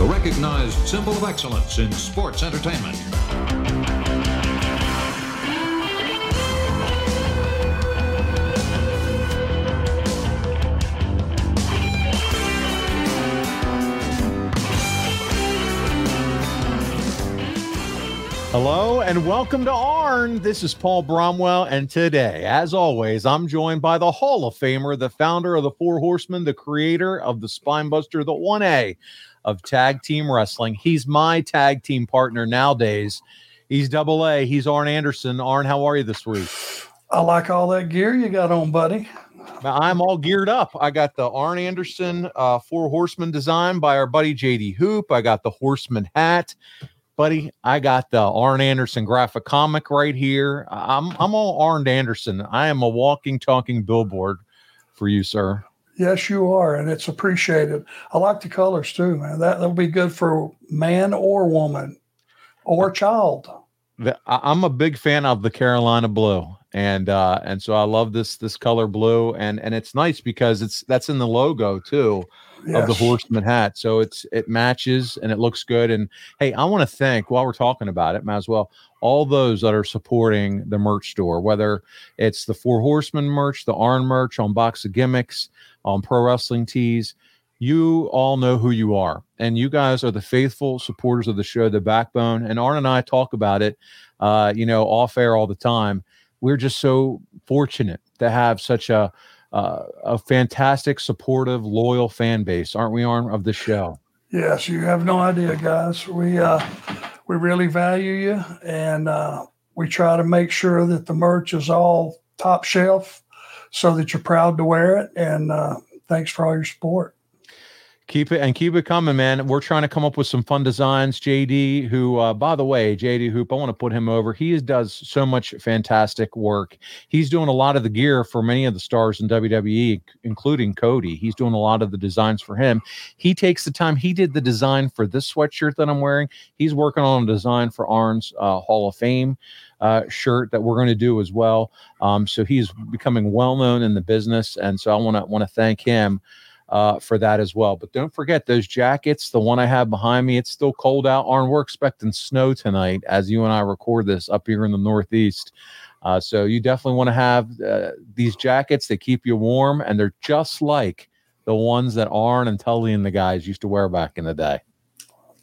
the recognized symbol of excellence in sports entertainment. Hello and welcome to ARN. This is Paul Bromwell, and today, as always, I'm joined by the Hall of Famer, the founder of the Four Horsemen, the creator of the Spinebuster, the 1A of tag team wrestling. He's my tag team partner nowadays. He's double A. He's Arn Anderson. Arn, how are you this week? I like all that gear you got on, buddy. I'm all geared up. I got the Arn Anderson uh, Four Horsemen design by our buddy JD Hoop. I got the Horseman hat buddy. I got the Arn Anderson graphic comic right here. I'm I'm all Arn Anderson. I am a walking, talking billboard for you, sir. Yes, you are, and it's appreciated. I like the colors too, man. That that'll be good for man or woman or child. I'm a big fan of the Carolina blue, and uh, and so I love this this color blue, and and it's nice because it's that's in the logo too yes. of the horseman hat. So it's it matches and it looks good. And hey, I want to thank while we're talking about it, might as well all those that are supporting the merch store, whether it's the Four Horsemen merch, the Arn merch on Box of Gimmicks, on Pro Wrestling Tees. You all know who you are, and you guys are the faithful supporters of the show, the backbone. And Arn and I talk about it, uh, you know, off air all the time. We're just so fortunate to have such a uh, a fantastic, supportive, loyal fan base, aren't we, Arn, of the show? Yes, you have no idea, guys. We uh, we really value you, and uh, we try to make sure that the merch is all top shelf, so that you're proud to wear it. And uh, thanks for all your support. Keep it and keep it coming, man. We're trying to come up with some fun designs. JD, who, uh, by the way, JD Hoop, I want to put him over. He does so much fantastic work. He's doing a lot of the gear for many of the stars in WWE, including Cody. He's doing a lot of the designs for him. He takes the time. He did the design for this sweatshirt that I'm wearing. He's working on a design for Arn's uh, Hall of Fame uh, shirt that we're going to do as well. Um, so he's becoming well known in the business, and so I want to want to thank him uh, for that as well. But don't forget those jackets. The one I have behind me, it's still cold out. Arn, we're expecting snow tonight as you and I record this up here in the Northeast. Uh, so you definitely want to have uh, these jackets. They keep you warm, and they're just like the ones that Arn and Tully and the guys used to wear back in the day.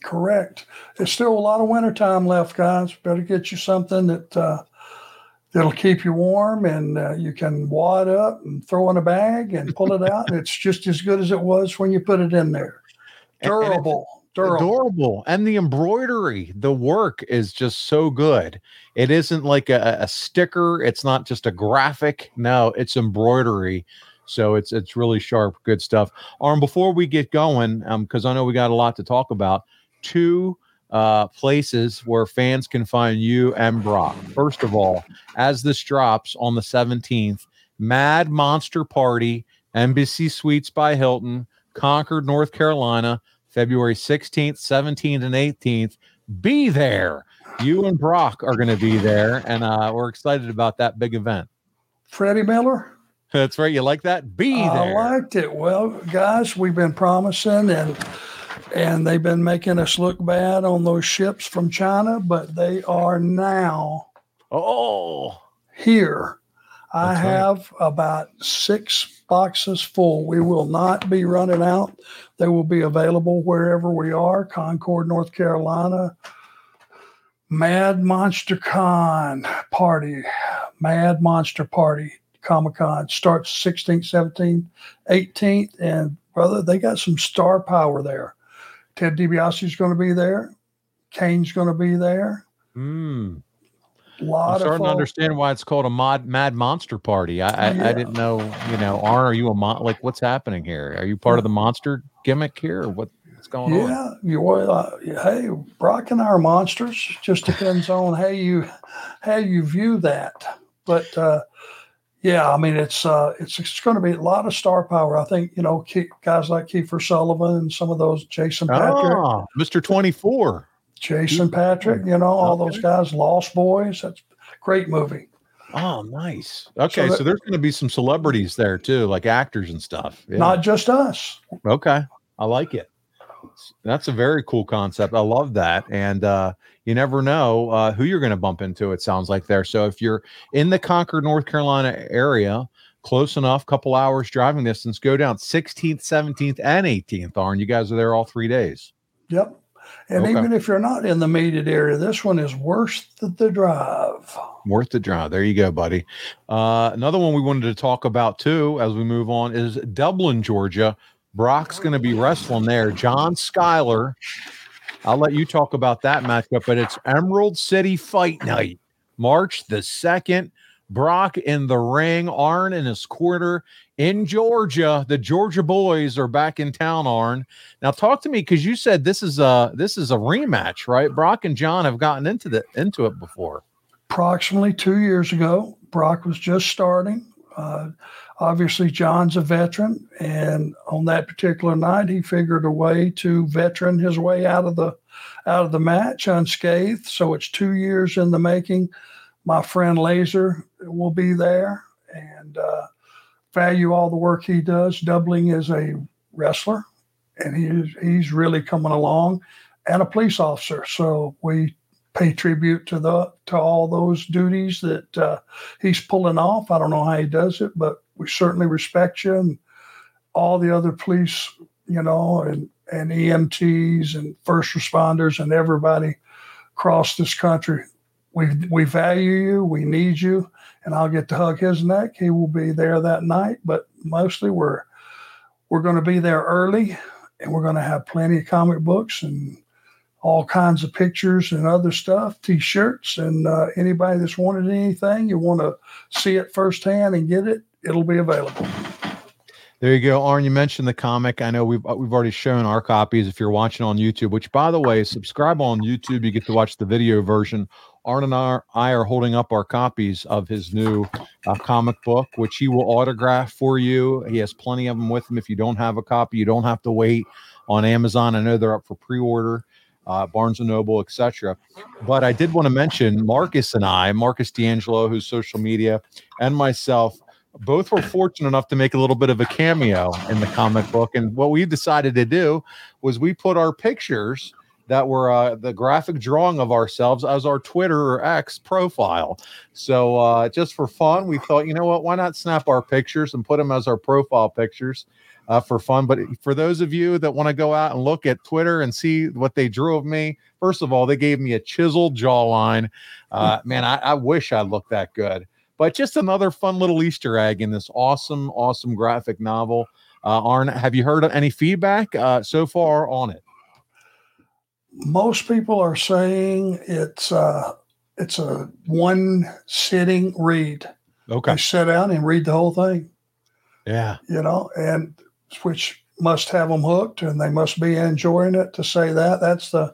Correct. There's still a lot of winter time left, guys. Better get you something that uh, it'll keep you warm and uh, you can wad up and throw in a bag and pull it out. and it's just as good as it was when you put it in there. Durable. Durable. Durable. And the embroidery, the work is just so good. It isn't like a, a sticker, it's not just a graphic. No, it's embroidery. So it's it's really sharp, good stuff. Arn, before we get going, um because I know we got a lot to talk about, two uh, places where fans can find you and Brock. First of all, as this drops on the 17th, Mad Monster Party, Embassy Suites by Hilton, Concord, North Carolina, February 16th, 17th, and 18th. Be there. You and Brock are going to be there, and uh, we're excited about that big event. Freddie Miller. That's right. You like that? Be there. I liked it. Well, guys, we've been promising and and they've been making us look bad on those ships from China, but they are now oh here. I right. have about six boxes full. We will not be running out. They will be available wherever we are Concord, North Carolina. Mad Monster Con party, Mad Monster Party, Comic Con starts 16th, 17th, 18th. And brother, they got some star power there. Ted DiBiase's going to be there. Kane's going to be there. Hmm. I'm lot of starting to understand why it's called a mod, Mad Monster Party. I, I, Yeah. I didn't know. You know, are are you a mon? Like, what's happening here? Are you part of the monster gimmick here, or what, what's going on? Yeah, you uh, hey, Brock and I are monsters. Just depends on how you how you view that. But uh, yeah, I mean it's uh, it's it's going to be a lot of star power. I think you know guys like Kiefer Sullivan and some of those Jason Patric, Ah, Mr. Twenty Four. Jason Patric, you know all those guys, Lost Boys. That's a great movie. Oh, nice. Okay, that- so there's going to be some celebrities there too, like actors and stuff. Yeah. Not just us. Okay. I like it. That's a very cool concept. I love that. And uh, you never know uh, who you're going to bump into, it sounds like there. So if you're in the Concord, North Carolina area, close enough, couple hours driving distance, go down 16th, 17th, and 18th. Arn, you guys are there all three days. Yep. And Okay. even if you're not in the immediate area, this one is worth the drive. Worth the drive. There you go, buddy. Uh, another one we wanted to talk about too, as we move on, is Dublin, Georgia. Brock's going to be wrestling there. John Schuyler. I'll let you talk about that matchup, but it's Emerald City Fight Night, March the 2nd. Brock in the ring, Arn in his quarter in Georgia. The Georgia boys are back in town, Arn. Now talk to me because you said this is a this is a rematch, right? Brock and John have gotten into the into it before. approximately two years ago. Brock was just starting. Uh, obviously, John's a veteran, and on that particular night, he figured a way to veteran his way out of the out of the match unscathed. So it's two years in the making. My friend Laser will be there, and uh, value all the work he does. Doubling as a wrestler, and he's he's really coming along, and a police officer. So we pay tribute to the to all those duties that uh, he's pulling off. I don't know how he does it, but we certainly respect you and all the other police, you know, and and EMTs and first responders and everybody across this country. We we value you. We need you, and I'll get to hug his neck. He will be there that night, but mostly we're we're going to be there early, and we're going to have plenty of comic books and all kinds of pictures and other stuff, t-shirts, and uh, anybody that's wanted anything, you want to see it firsthand and get it, it'll be available. There you go, Arn. You mentioned the comic. I know we've we've already shown our copies. If you're watching on YouTube, which by the way, subscribe on YouTube. You get to watch the video version. Arn and I, I are holding up our copies of his new uh, comic book, which he will autograph for you. He has plenty of them with him. If you don't have a copy, you don't have to wait on Amazon. I know they're up for pre-order, uh, Barnes and Noble, etc. But I did want to mention Marcus and I, Marcus D'Angelo, who's social media, and myself both were fortunate enough to make a little bit of a cameo in the comic book. And what we decided to do was we put our pictures that were uh, the graphic drawing of ourselves as our Twitter or X profile. So uh, just for fun, we thought, you know what, why not snap our pictures and put them as our profile pictures uh, for fun? But for those of you that want to go out and look at Twitter and see what they drew of me, first of all, they gave me a chiseled jawline. Uh, man, I, I wish I looked that good but just another fun little Easter egg in this awesome, awesome graphic novel. Uh, Arn, have you heard any feedback uh, so far on it? Most people are saying it's uh, it's a one sitting read. Okay. They sit down and read the whole thing, Yeah. you know, and which must have them hooked and they must be enjoying it to say that. That's the,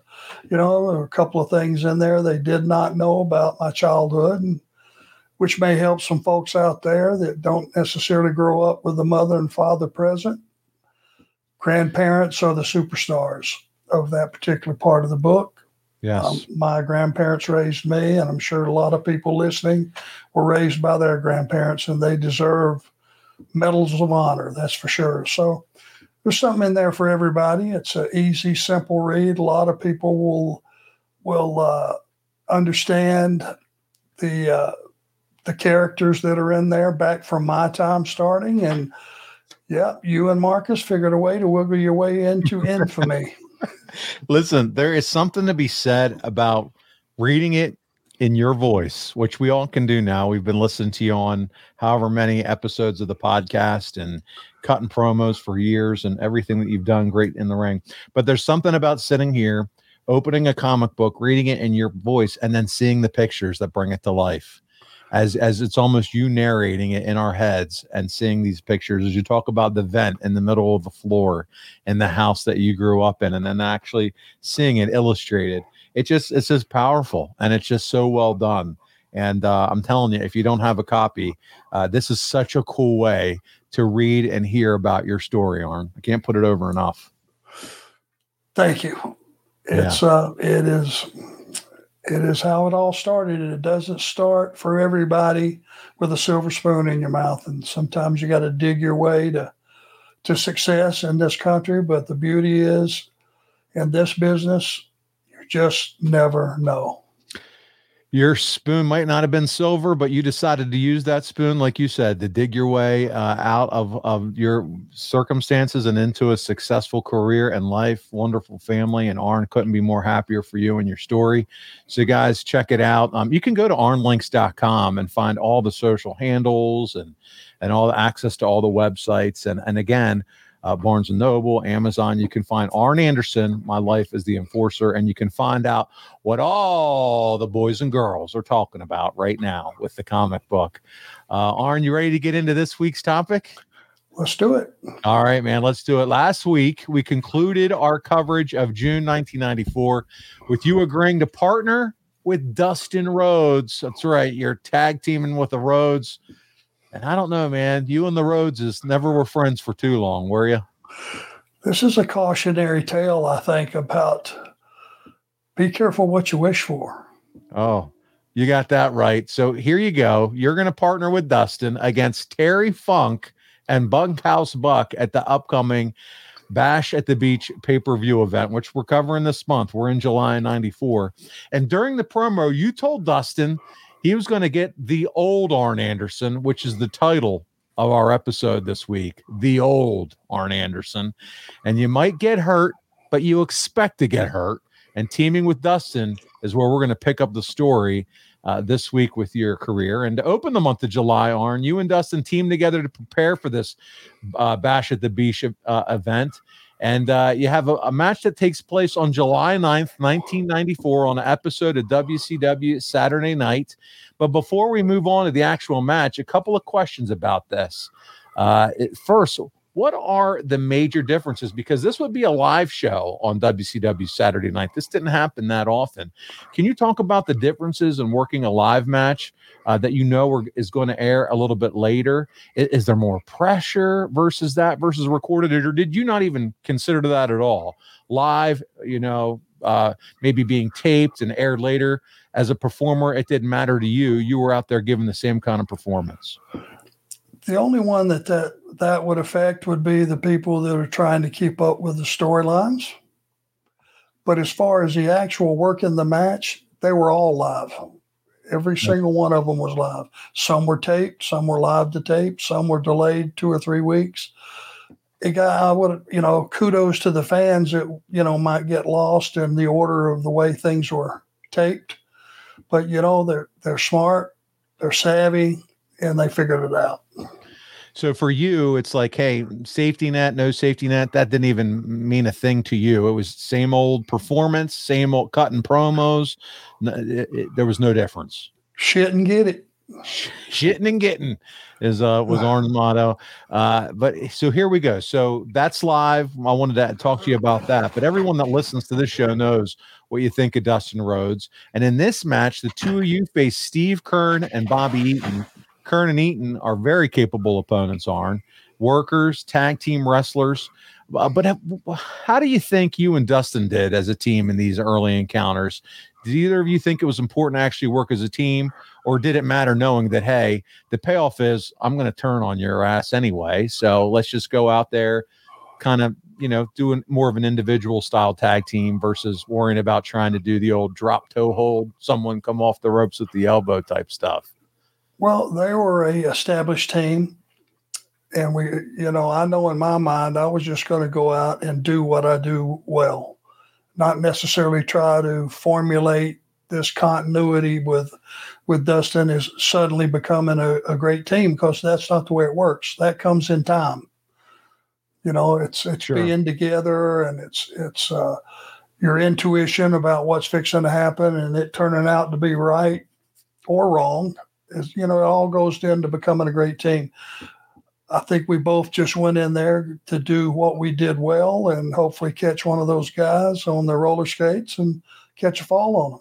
you know, a couple of things in there they did not know about my childhood and which may help some folks out there that don't necessarily grow up with a mother and father present. Grandparents are the superstars of that particular part of the book. Yes. Um, my grandparents raised me, and I'm sure a lot of people listening were raised by their grandparents, and they deserve medals of honor. That's for sure. So there's something in there for everybody. It's an easy, simple read. A lot of people will will uh, understand the uh, the characters that are in there back from my time starting, and yeah, you and Marcus figured a way to wiggle your way into infamy. Listen, there is something to be said about reading it in your voice, which we all can do now. We've been listening to you on however many episodes of the podcast and cutting promos for years and everything that you've done great in the ring. But there's something about sitting here, opening a comic book, reading it in your voice, and then seeing the pictures that bring it to life. As, as it's almost you narrating it in our heads and seeing these pictures as you talk about the vent in the middle of the floor in the house that you grew up in and then actually seeing it illustrated. It just it's just powerful and it's just so well done. And uh, i'm telling you if you don't have a copy uh, this is such a cool way to read and hear about your story arn. I can't put it over enough. Thank you. It's yeah. uh it is it is how it all started it doesn't start for everybody with a silver spoon in your mouth and sometimes you got to dig your way to to success in this country but the beauty is in this business you just never know. Your spoon might not have been silver, but you decided to use that spoon, like you said, to dig your way uh, out of, of your circumstances and into a successful career and life, wonderful family. And Arn couldn't be more happier for you and your story. So, guys, check it out. Um, you can go to arnlinks.com and find all the social handles and and all the access to all the websites. And and again, uh, Barnes and Noble, Amazon. You can find Arn Anderson, My Life as the Enforcer, and you can find out what all the boys and girls are talking about right now with the comic book. Uh, Arn, you ready to get into this week's topic? Let's do it. All right, man. Let's do it. Last week, we concluded our coverage of June 1994 with you agreeing to partner with Dustin Rhodes. That's right. You're tag teaming with the Rhodes. And I don't know, man. You and the Rhodeses never were friends for too long, were you? This is a cautionary tale, I think, about be careful what you wish for. Oh, you got that right. So here you go. You're going to partner with Dustin against Terry Funk and Bunkhouse Buck at the upcoming Bash at the Beach pay per view event, which we're covering this month. We're in July 94. And during the promo, you told Dustin he was going to get the old Arn Anderson, which is the title of our episode this week, the old Arn Anderson. And you might get hurt, but you expect to get hurt. And teaming with Dustin is where we're going to pick up the story uh, this week with your career. And to open the month of July, Arn, you and Dustin team together to prepare for this uh, Bash at the Beach uh, event. And uh, you have a, a, match that takes place on July 9th, 1994, on an episode of WCW Saturday Night. But before we move on to the actual match, a couple of questions about this. Uh, first, what are the major differences? Because this would be a live show on WCW Saturday night. This didn't happen that often. Can you talk about the differences in working a live match uh, that you know are, is going to air a little bit later? Is, is, there more pressure versus that versus recorded, or did you not even consider that at all? Live, you know, uh, maybe being taped and aired later. As a performer, it didn't matter to you. You were out there giving the same kind of performance the only one that, that that would affect would be the people that are trying to keep up with the storylines. But as far as the actual work in the match, they were all live. Every single one of them was live. Some were taped, some were live to tape, some were delayed two or three weeks. It got, I would, you know, kudos to the fans that, you know, might get lost in the order of the way things were taped. But, you know, they're, they're smart, they're savvy, and they figured it out. So for you, it's like, hey, safety net, no safety net. That didn't even mean a thing to you. It was same old performance, same old cutting promos. It, it, there was no difference. Shit and get it. shitting and getting is uh was Arn's motto. Uh, but so here we go. So that's live. I wanted to talk to you about that. But everyone that listens to this show knows what you think of Dustin Rhodes. And in this match, the two of you face Steve Keirn and Bobby Eaton. Keirn and Eaton are very capable opponents, Arn. Workers, tag team wrestlers. Uh, but how do you think you and Dustin did as a team in these early encounters? Did either of you think it was important to actually work as a team, or did it matter knowing that hey, the payoff is I'm going to turn on your ass anyway, so let's just go out there, kind of you know doing more of an individual style tag team versus worrying about trying to do the old drop toe hold, someone come off the ropes with the elbow type stuff. Well, they were a established team and we you know i know in my mind i was just going to go out and do what i do well not necessarily try to formulate this continuity with with Dustin is suddenly becoming a, a great team because that's not the way it works. That comes in time. You know, it's it's sure. being together and it's it's uh, your intuition about what's fixing to happen and it turning out to be right or wrong. Is you know, it all goes into becoming a great team. I think we both just went in there to do what we did well and hopefully catch one of those guys on their roller skates and catch a fall on them.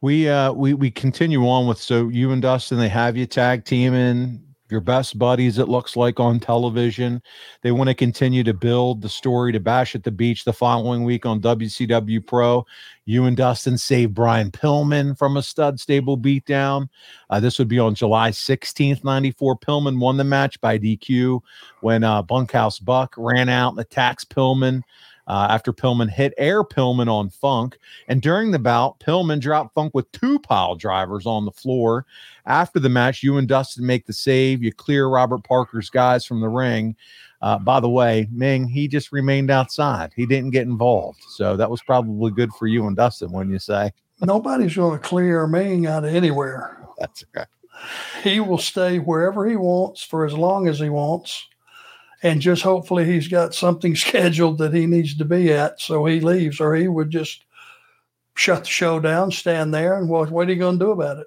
We uh we we continue on with so you and Dustin they have you tag teaming your best buddies, it looks like on television. They want to continue to build the story to Bash at the Beach the following week on WCW Pro. You and Dustin save Brian Pillman from a stud stable beatdown. Uh, this would be on July 16th, 94. Pillman won the match by DQ when uh, Bunkhouse Buck ran out and attacks Pillman uh, after Pillman hit Air Pillman on Funk. And during the bout, Pillman dropped Funk with two pile drivers on the floor. After the match, you and Dustin make the save. You clear Robert Parker's guys from the ring. Uh, by the way, Ming, he just remained outside. He didn't get involved. So that was probably good for you and Dustin, wouldn't you say? Nobody's going to clear Ming out of anywhere. That's right. He will stay wherever he wants for as long as he wants and just hopefully he's got something scheduled that he needs to be at so he leaves or he would just shut the show down stand there and what, what are you going to do about it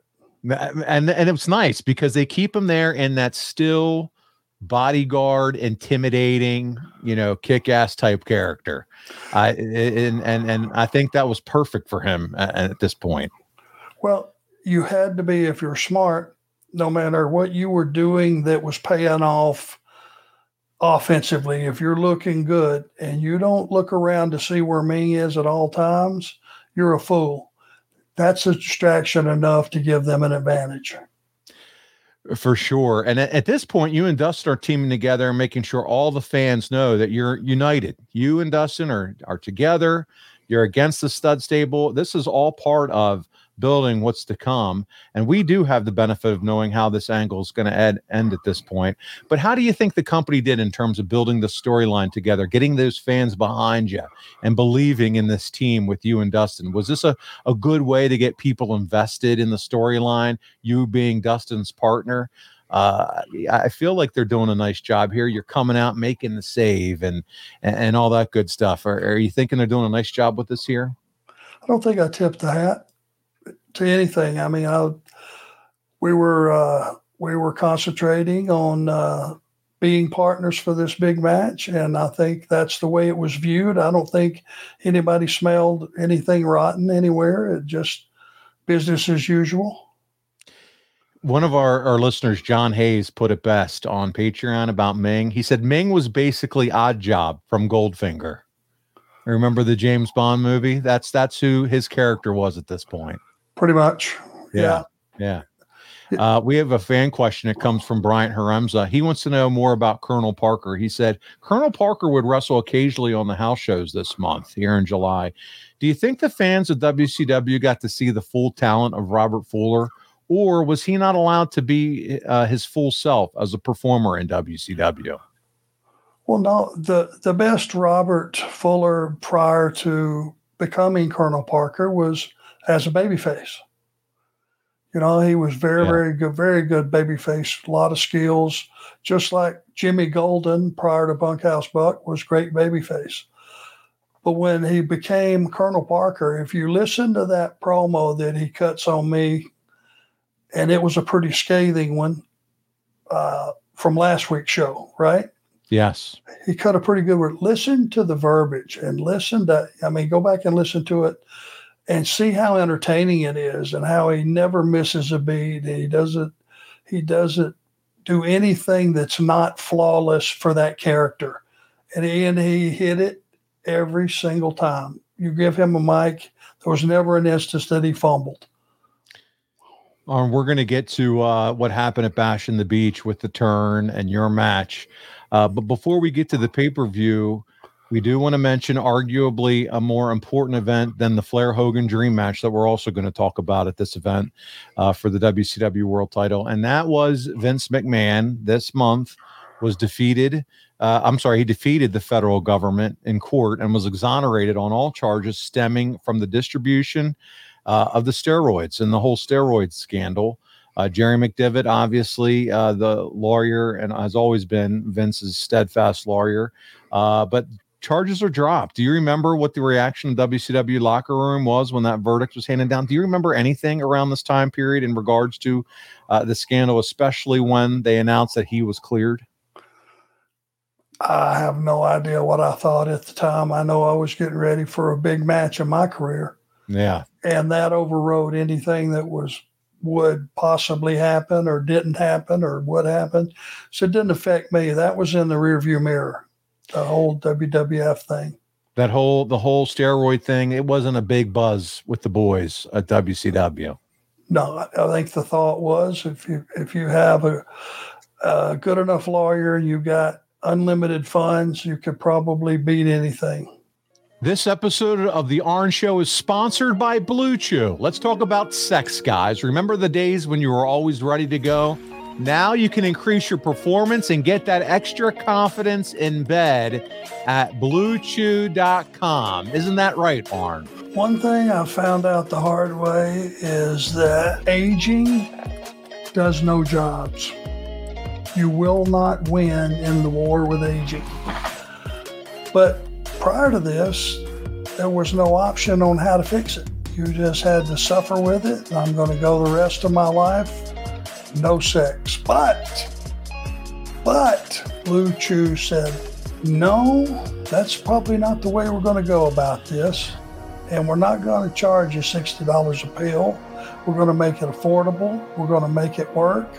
and and it's nice because they keep him there in that still bodyguard intimidating you know kick-ass type character i and and and i think that was perfect for him at, at this point well you had to be if you're smart no matter what you were doing that was paying off offensively, if you're looking good and you don't look around to see where Ming is at all times, you're a fool. That's a distraction enough to give them an advantage. For sure. And at, at, this point, you and Dustin are teaming together and making sure all the fans know that you're united. You and Dustin are, are together. You're against the stud stable. This is all part of building what's to come. And we do have the benefit of knowing how this angle is going to end, end at this point. But how do you think the company did in terms of building the storyline together, getting those fans behind you and believing in this team with you and Dustin? Was this a, a good way to get people invested in the storyline, you being Dustin's partner? Uh, I feel like they're doing a nice job here. You're coming out making the save and and, and all that good stuff. Are, are you thinking they're doing a nice job with this here? I don't think I tipped the hat to anything. I mean, I, we were uh, we were concentrating on uh, being partners for this big match, and I think that's the way it was viewed. I don't think anybody smelled anything rotten anywhere. It just business as usual. One of our, our listeners, John Hayes, put it best on Patreon about Ming. He said Ming was basically Oddjob from Goldfinger. Remember the James Bond movie? That's that's who his character was at this point. Pretty much. Yeah. Yeah. Uh, we have a fan question. It comes from Bryant Haremza. He wants to know more about Colonel Parker. He said Colonel Parker would wrestle occasionally on the house shows this month here in July. Do you think the fans of WCW got to see the full talent of Robert Fuller, or was he not allowed to be uh, his full self as a performer in WCW? Well, no. the The best Robert Fuller prior to becoming Colonel Parker was as a babyface. You know, he was very, yeah. very good, very good babyface, a lot of skills, just like Jimmy Golden prior to Bunkhouse Buck was great babyface. But when he became Colonel Parker, if you listen to that promo that he cuts on me and it was a pretty scathing one uh, from last week's show, right? Yes. He cut a pretty good word. Listen to the verbiage and listen to, I mean, go back and listen to it and see how entertaining it is and how he never misses a beat. He doesn't, he doesn't do anything that's not flawless for that character. And he, and he hit it every single time. You give him a mic, there was never an instance that he fumbled. Um, we're going to get to uh, what happened at Bash in the Beach with the turn and your match. Uh, but before we get to the pay per view, we do want to mention arguably a more important event than the Flair Hogan Dream match that we're also going to talk about at this event uh, for the WCW World Title, and that was Vince McMahon this month was defeated. Uh, I'm sorry, he defeated the federal government in court and was exonerated on all charges stemming from the distribution uh, of the steroids and the whole steroid scandal. Uh, Jerry McDevitt, obviously, uh, the lawyer, and has always been Vince's steadfast lawyer. Uh, but charges are dropped. Do you remember what the reaction of WCW locker room was when that verdict was handed down? Do you remember anything around this time period in regards to uh, the scandal, especially when they announced that he was cleared? I have no idea what I thought at the time. I know I was getting ready for a big match in my career. Yeah. And that overrode anything that was would possibly happen or didn't happen or what happened. So it didn't affect me. That was in the rearview mirror, the whole WWF thing. That whole the whole steroid thing, it wasn't a big buzz with the boys at WCW. No, I think the thought was if you if you have a, a good enough lawyer, and you got unlimited funds, you could probably beat anything. This episode of The Arn Show is sponsored by Blue Chew. Let's talk about sex, guys. Remember the days when you were always ready to go? Now you can increase your performance and get that extra confidence in bed at bluechew.com. Isn't that right, Arn? One thing I found out the hard way is that aging does no jobs. You will not win in the war with aging. But prior to this, there was no option on how to fix it. You just had to suffer with it. I'm going to go the rest of my life, no sex. But, but Blue Chew said, no, that's probably not the way we're going to go about this. And we're not going to charge you $60 a pill. We're going to make it affordable. We're going to make it work.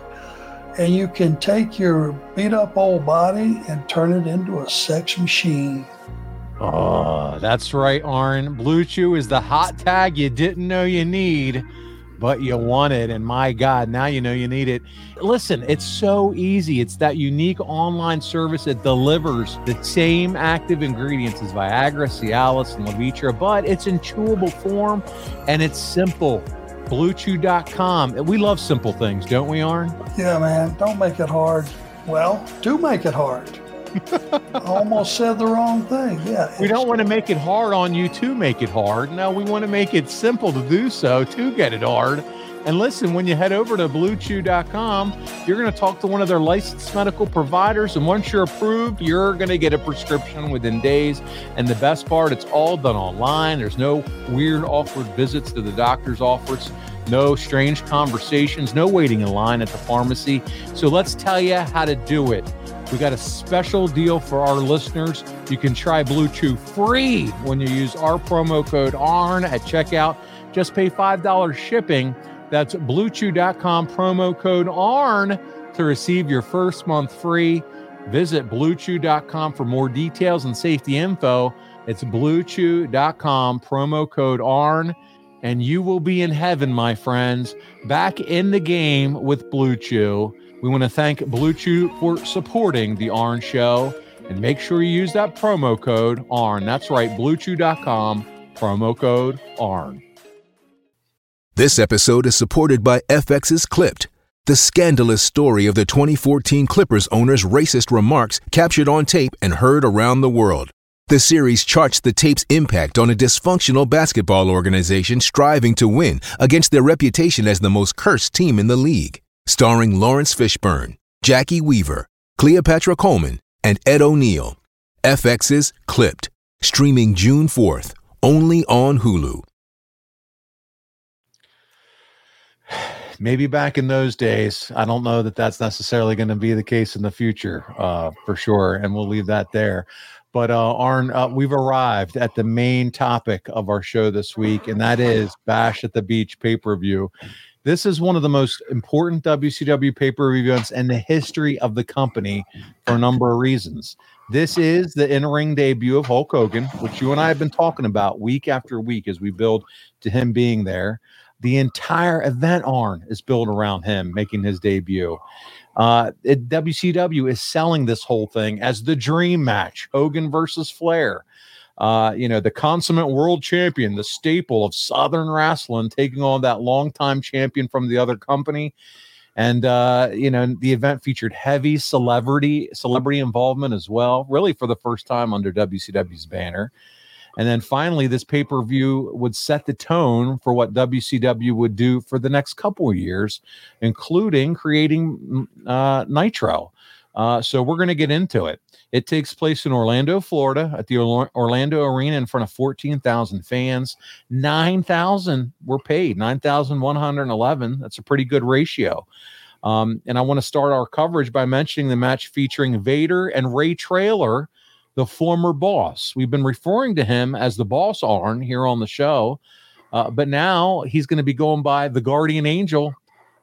And you can take your beat up old body and turn it into a sex machine. Oh, that's right, Arn. Blue Chew is the hot tag you didn't know you need, but you want it. And my God, now you know you need it. Listen, it's so easy. It's that unique online service that delivers the same active ingredients as Viagra, Cialis, and Levitra, but it's in chewable form and it's simple. BlueChew.com. We love simple things, don't we, Arn? Yeah, man. Don't make it hard. Well, do make it hard. I almost said the wrong thing. Yeah. We don't want to make it hard on you to make it hard. No, we want to make it simple to do so to get it hard. And listen, when you head over to bluechew.com, you're going to talk to one of their licensed medical providers. And once you're approved, you're going to get a prescription within days. And the best part, it's all done online. There's no weird, awkward visits to the doctor's office, no strange conversations, no waiting in line at the pharmacy. So let's tell you how to do it. We got a special deal for our listeners. You can try Blue Chew free when you use our promo code ARN at checkout. Just pay $5 shipping. That's bluechew.com promo code ARN to receive your first month free. Visit bluechew.com for more details and safety info. It's bluechew.com promo code ARN and you will be in heaven, my friends, back in the game with Blue Chew. We want to thank Blue Chew for supporting the Arn Show and make sure you use that promo code ARN. That's right, bluechew.com, promo code ARN. This episode is supported by FX's Clipped, the scandalous story of the 2014 Clippers owner's racist remarks captured on tape and heard around the world. The series charts the tape's impact on a dysfunctional basketball organization striving to win against their reputation as the most cursed team in the league. Starring Laurence Fishburne, Jacki Weaver, Cleopatra Coleman, and Ed O'Neill. FX's Clipped, streaming June 4th, only on Hulu. maybe back in those days. I don't know that that's necessarily going to be the case in the future, uh, for sure. And we'll leave that there. But uh, Arn, uh, we've arrived at the main topic of our show this week, and that is Bash at the Beach pay per view. This is one of the most important WCW pay per view events in the history of the company for a number of reasons. This is the in ring debut of Hulk Hogan, which you and I have been talking about week after week as we build to him being there. The entire event, Arn, is built around him making his debut. Uh, it, WCW is selling this whole thing as the dream match Hogan versus Flair. Uh, you know, the consummate world champion, the staple of Southern wrestling, taking on that longtime champion from the other company. And uh, you know, the event featured heavy celebrity celebrity involvement as well, really for the first time under WCW's banner. And then finally, this pay per view would set the tone for what WCW would do for the next couple of years, including creating mm, uh, Nitro. Uh, so we're going to get into it. It takes place in Orlando, Florida, at the Orlando Arena in front of 14,000 fans. 9,000 were paid, 9,111. That's a pretty good ratio. Um, and I want to start our coverage by mentioning the match featuring Vader and Ray Traylor the former boss. We've been referring to him as the boss Arn here on the show, uh, but now he's going to be going by the guardian angel.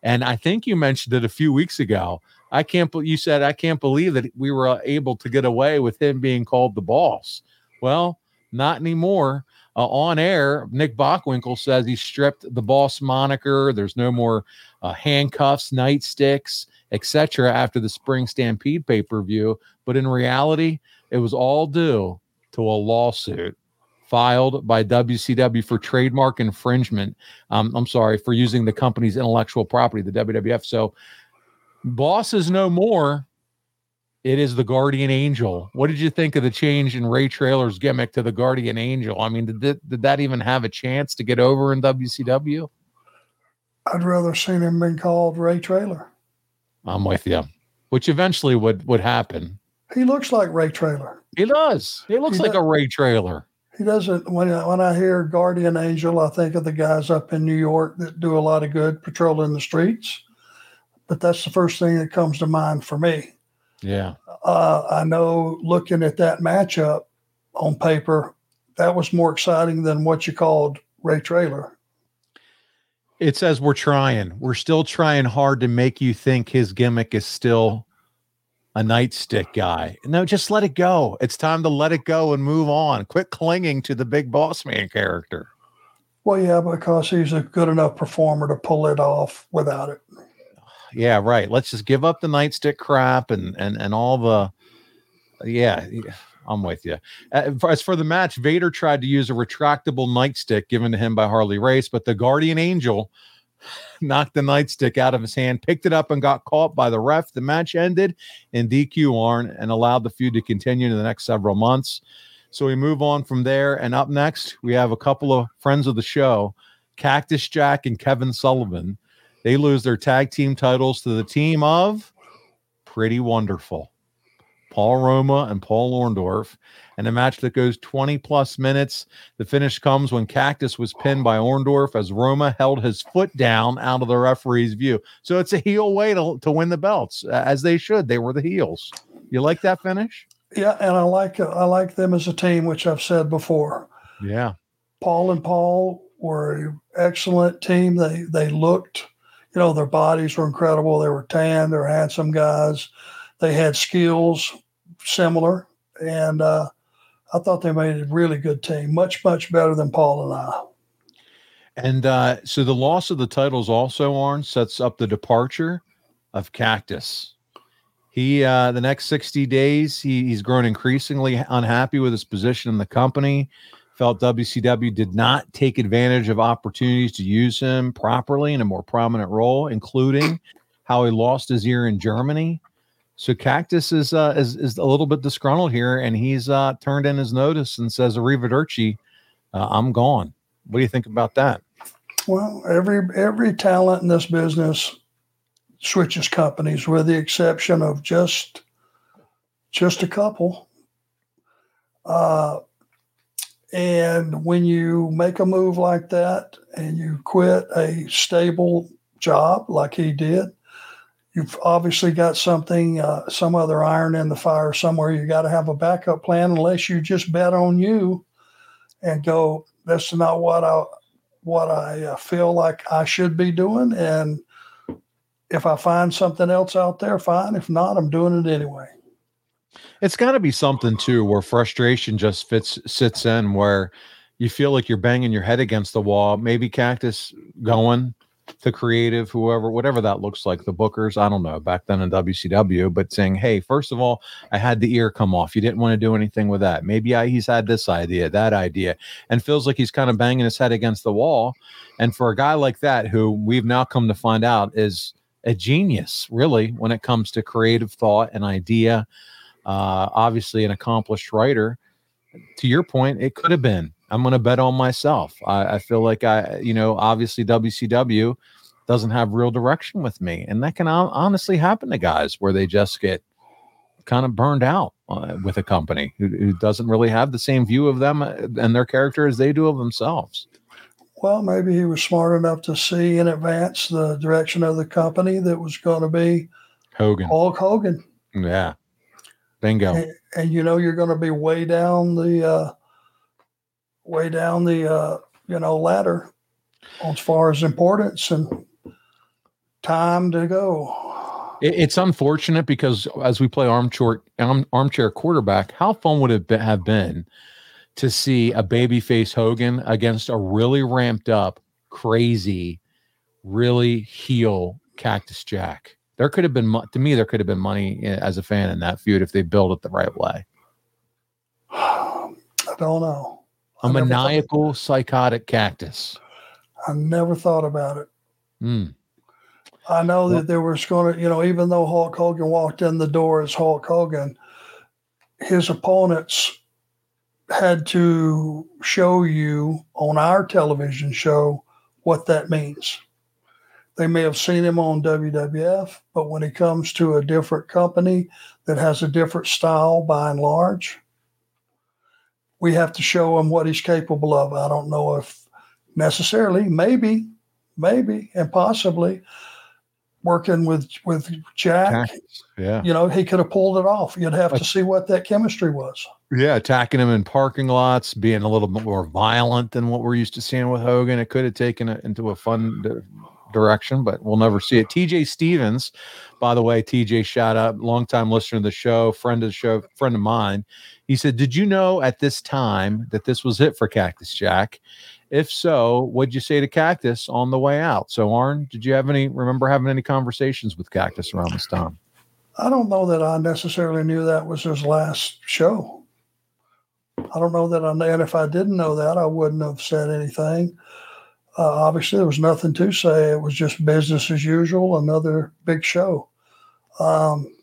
And I think you mentioned it a few weeks ago. I can't. You said I can't believe that we were uh, able to get away with him being called the boss. Well, not anymore. Uh, on air, Nick Bockwinkel says he stripped the boss moniker. There's no more uh, handcuffs, nightsticks, etc. After the Spring Stampede pay per view. But in reality, it was all due to a lawsuit filed by WCW for trademark infringement. Um, I'm sorry, for using the company's intellectual property, the WWF. So, boss is no more. It is the guardian angel. What did you think of the change in Ray Traylor's gimmick to the guardian angel? I mean, did, that, did that even have a chance to get over in WCW? I'd rather seen him been called Ray Traylor. I'm with you, which eventually would would happen. He looks like Ray Traylor. He does. He looks he like does, a Ray Traylor. He doesn't. When when I hear Guardian Angel, I think of the guys up in New York that do a lot of good patrolling the streets. But that's the first thing that comes to mind for me. Yeah. Uh, I know looking at that matchup on paper, that was more exciting than what you called Ray Traylor. It says we're trying. We're still trying hard to make you think his gimmick is still a nightstick guy. No, just let it go. It's time to let it go and move on. Quit clinging to the big boss man character. Well, yeah, because he's a good enough performer to pull it off without it. Yeah, right. Let's just give up the nightstick crap and and and all the yeah. I'm with you. As for the match, Vader tried to use a retractable nightstick given to him by Harley Race, but the Guardian Angel knocked the nightstick out of his hand, picked it up, and got caught by the ref. The match ended in DQ Arn and allowed the feud to continue in the next several months. So we move on from there. And up next, we have a couple of friends of the show, Cactus Jack and Kevin Sullivan. They lose their tag team titles to the team of Pretty Wonderful. Paul Roma and Paul Orndorff, and a match that goes 20 plus minutes. The finish comes when Cactus was pinned by Orndorff as Roma held his foot down out of the referee's view. So it's a heel way to, to win the belts, as they should. They were the heels. You like that finish? Yeah, and I like I like them as a team, which I've said before. Yeah, Paul and Paul were an excellent team. They they looked, you know, their bodies were incredible. They were tan. They were handsome guys. They had skills similar, and uh, I thought they made a really good team, much much better than Paul and I. And uh, so the loss of the titles also, Arn, sets up the departure of Cactus. He uh, the next 60 days, he, he's grown increasingly unhappy with his position in the company. Felt WCW did not take advantage of opportunities to use him properly in a more prominent role, including how he lost his ear in Germany so Cactus is uh, is is a little bit disgruntled here, and he's uh, turned in his notice and says, "Arrivederci, uh, I'm gone." What do you think about that? Well, every every talent in this business switches companies, with the exception of just just a couple. Uh, and when you make a move like that and you quit a stable job like he did, you've obviously got something, uh, some other iron in the fire somewhere. You got to have a backup plan, unless you just bet on you and go, "That's not what I what I uh, feel like I should be doing." And if I find something else out there, fine. If not, I'm doing it anyway. It's got to be something too, where frustration just fits sits in, where you feel like you're banging your head against the wall. Maybe Cactus going the creative, whoever, whatever that looks like, the bookers, I don't know, back then in WCW, but saying, hey, first of all, I had the ear come off. You didn't want to do anything with that. Maybe I, he's had this idea, that idea, and feels like he's kind of banging his head against the wall. And for a guy like that, who we've now come to find out is a genius, really, when it comes to creative thought and idea, uh, obviously an accomplished writer. To your point, it could have been I'm going to bet on myself. I, I, feel like I, you know, obviously WCW doesn't have real direction with me, and that can honestly happen to guys where they just get kind of burned out uh, with a company who, who, doesn't really have the same view of them uh, and their character as they do of themselves. Well, maybe he was smart enough to see in advance the direction of the company that was going to be Hogan, Hulk Hogan. Yeah, bingo. And, and you know you're going to be way down the. Uh, way down the uh, you know ladder as far as importance and time to go. It's unfortunate because as we play armchair arm, armchair quarterback, how fun would it have been to see a babyface Hogan against a really ramped up, crazy, really heel Cactus Jack? There could have been to me. There could have been money eh, as a fan in that feud if they built it the right way. I don't know a maniacal psychotic cactus. I never thought about it. Mm. I know that there was going to, you know, even though Hulk Hogan walked in the door as Hulk Hogan, his opponents had to show you on our television show what that means. They may have seen him on WWF, but when he comes to a different company that has a different style by and large, we have to show him what he's capable of. I don't know if necessarily, maybe, maybe, and possibly working with with Jack. Yeah, you know, he could have pulled it off. You'd have to see what that chemistry was. Yeah, attacking him in parking lots, being a little bit more violent than what we're used to seeing with Hogan. It could have taken it into a fun direction, but we'll never see it. TJ Stevens, by the way, TJ, shout out, longtime listener of the show, friend of the show, friend of mine. He said, Did you know at this time that this was it for Cactus Jack? If so, what'd you say to Cactus on the way out? So, Arn, did you have any, remember having any conversations with Cactus around this time? I don't know that I necessarily knew that was his last show. I don't know that I, and if I didn't know that, I wouldn't have said anything. Uh, obviously, there was nothing to say. It was just business as usual, another big show. Um,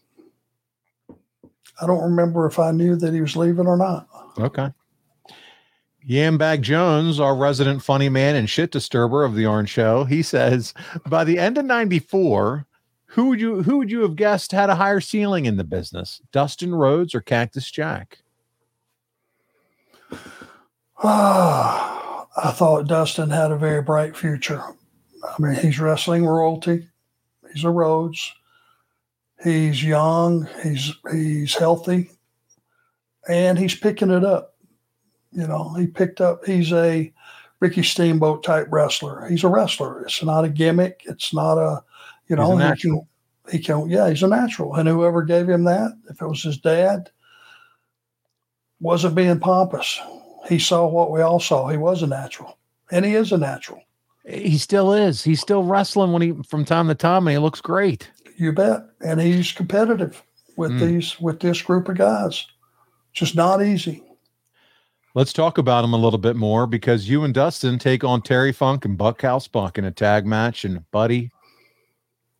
I don't remember if I knew that he was leaving or not. Okay. Yambag Jones, our resident funny man and shit disturber of the Arn Show, he says by the end of '94, who would you who would you have guessed had a higher ceiling in the business, Dustin Rhodes or Cactus Jack? Ah, I thought Dustin had a very bright future. I mean, he's wrestling royalty. He's a Rhodes. He's young. He's he's healthy, and he's picking it up. You know, he picked up. He's a Ricky Steamboat type wrestler. He's a wrestler. It's not a gimmick. It's not a, you know, he can, he can. Yeah, he's a natural. And whoever gave him that, if it was his dad, wasn't being pompous. He saw what we all saw. He was a natural, and he is a natural. He still is. He's still wrestling when he from time to time, and he looks great. You bet. And he's competitive with mm. these with this group of guys. Just not easy. Let's talk about him a little bit more because you and Dustin take on Terry Funk and Bunkhouse Buck in a tag match. And buddy,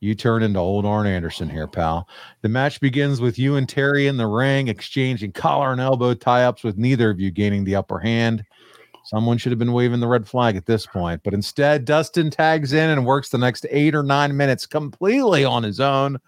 you turn into old Arn Anderson here, pal. The match begins with you and Terry in the ring exchanging collar and elbow tie ups with neither of you gaining the upper hand. Someone should have been waving the red flag at this point, but instead, Dustin tags in and works the next eight or nine minutes completely on his own.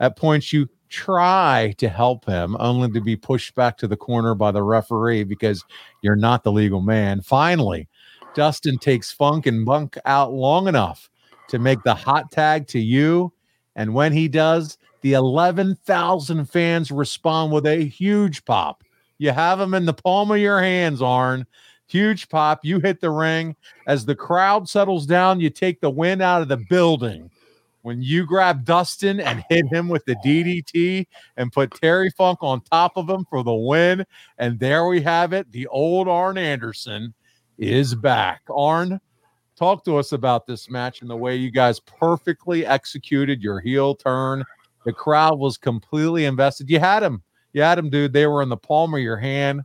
At points, you try to help him, only to be pushed back to the corner by the referee because you're not the legal man. Finally, Dustin takes Funk and Bunk out long enough to make the hot tag to you. And when he does, the 11,000 fans respond with a huge pop. You have him in the palm of your hands, Arn. Huge pop. You hit the ring. As the crowd settles down, you take the wind out of the building. When you grab Dustin and hit him with the DDT and put Terry Funk on top of him for the win. And there we have it. The old Arn Anderson is back. Arn, talk to us about this match and the way you guys perfectly executed your heel turn. The crowd was completely invested. You had him. You had him, dude. They were in the palm of your hand.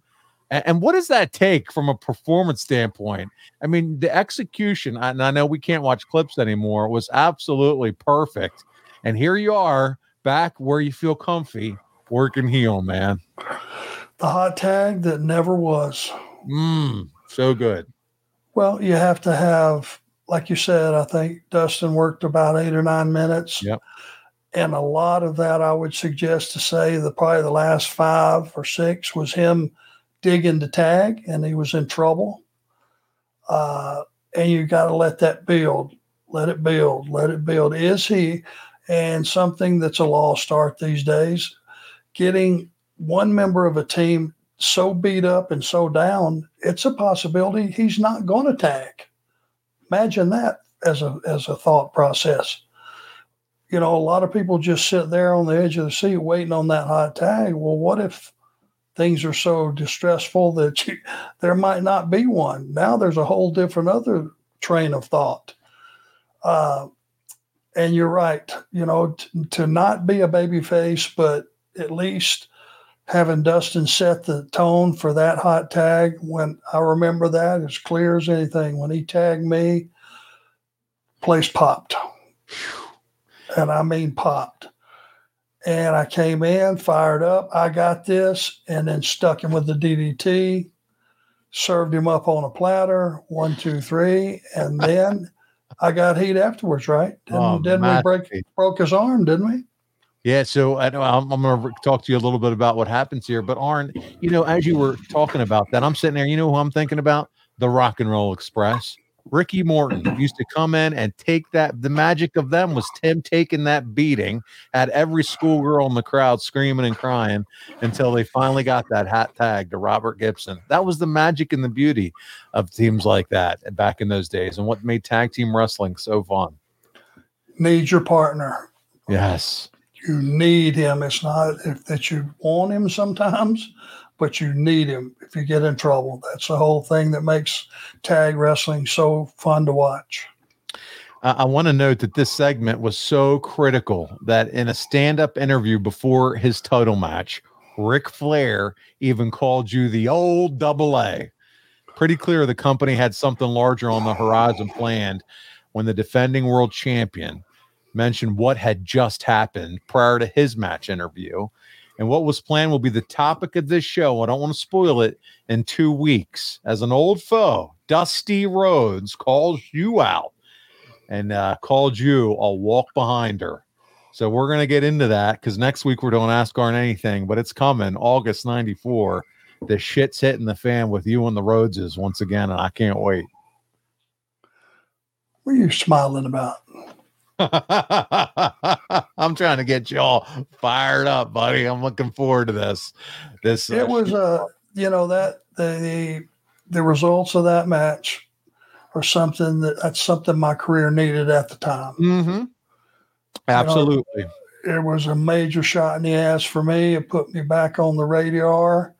And, and what does that take from a performance standpoint? I mean, the execution, and I know we can't watch clips anymore, was absolutely perfect. And here you are back where you feel comfy working heel, man. The hot tag that never was. Mmm, so good. Well, you have to have, like you said, I think Dustin worked about eight or nine minutes. Yep. And a lot of that, I would suggest to say that probably the last five or six was him digging the tag and he was in trouble. Uh, and you got to let that build, let it build, let it build. Is he? And something that's a lost art these days, getting one member of a team so beat up and so down, it's a possibility he's not going to tag. Imagine that as a as a thought process. You know, a lot of people just sit there on the edge of the seat waiting on that hot tag. Well, what if things are so distressful that you, there might not be one? Now there's a whole different other train of thought. Uh, and you're right. You know, t- to not be a baby face, but at least having Dustin set the tone for that hot tag when I remember that as clear as anything. When he tagged me, place popped. And I mean popped. And I came in, fired up, I got this, and then stuck him with the DDT, served him up on a platter, one, two, three, and then I got heat afterwards, right? Didn't, Oh, didn't we break broke his arm, didn't we? Yeah, so I know I'm, I'm going to talk to you a little bit about what happens here. But Arn, you know, as you were talking about that, I'm sitting there. You know who I'm thinking about? The Rock and Roll Express. Ricky Morton mm-hmm. used to come in and take that. The magic of them was Tim taking that beating, had every schoolgirl in the crowd screaming and crying until they finally got that hat tag to Robert Gibson. That was the magic and the beauty of teams like that back in those days, and what made tag team wrestling so fun. Need your partner. Yes. You need him. It's not if, that you want him sometimes, but you need him if you get in trouble. That's the whole thing that makes tag wrestling so fun to watch. I, want to note that this segment was so critical that in a stand up interview before his title match, Ric Flair even called you the old double A. Pretty clear the company had something larger on the horizon planned when the defending world champion mentioned what had just happened prior to his match interview. And what was planned will be the topic of this show. I don't want to spoil it in two weeks. As an old foe, Dusty Rhodes calls you out and uh, called you a walk behind her. So we're going to get into that because next week we're doing Ask Arn Anything, but it's coming August 94. The shit's hitting the fan with you and the Rhodeses once again, and I can't wait. What are you smiling about? I'm trying to get you all fired up, buddy. I'm looking forward to this. This uh, It was uh, you know that the, the results of that match are something that that's something my career needed at the time. hmm Absolutely. it was a major shot in the ass for me. It put me back on the radar.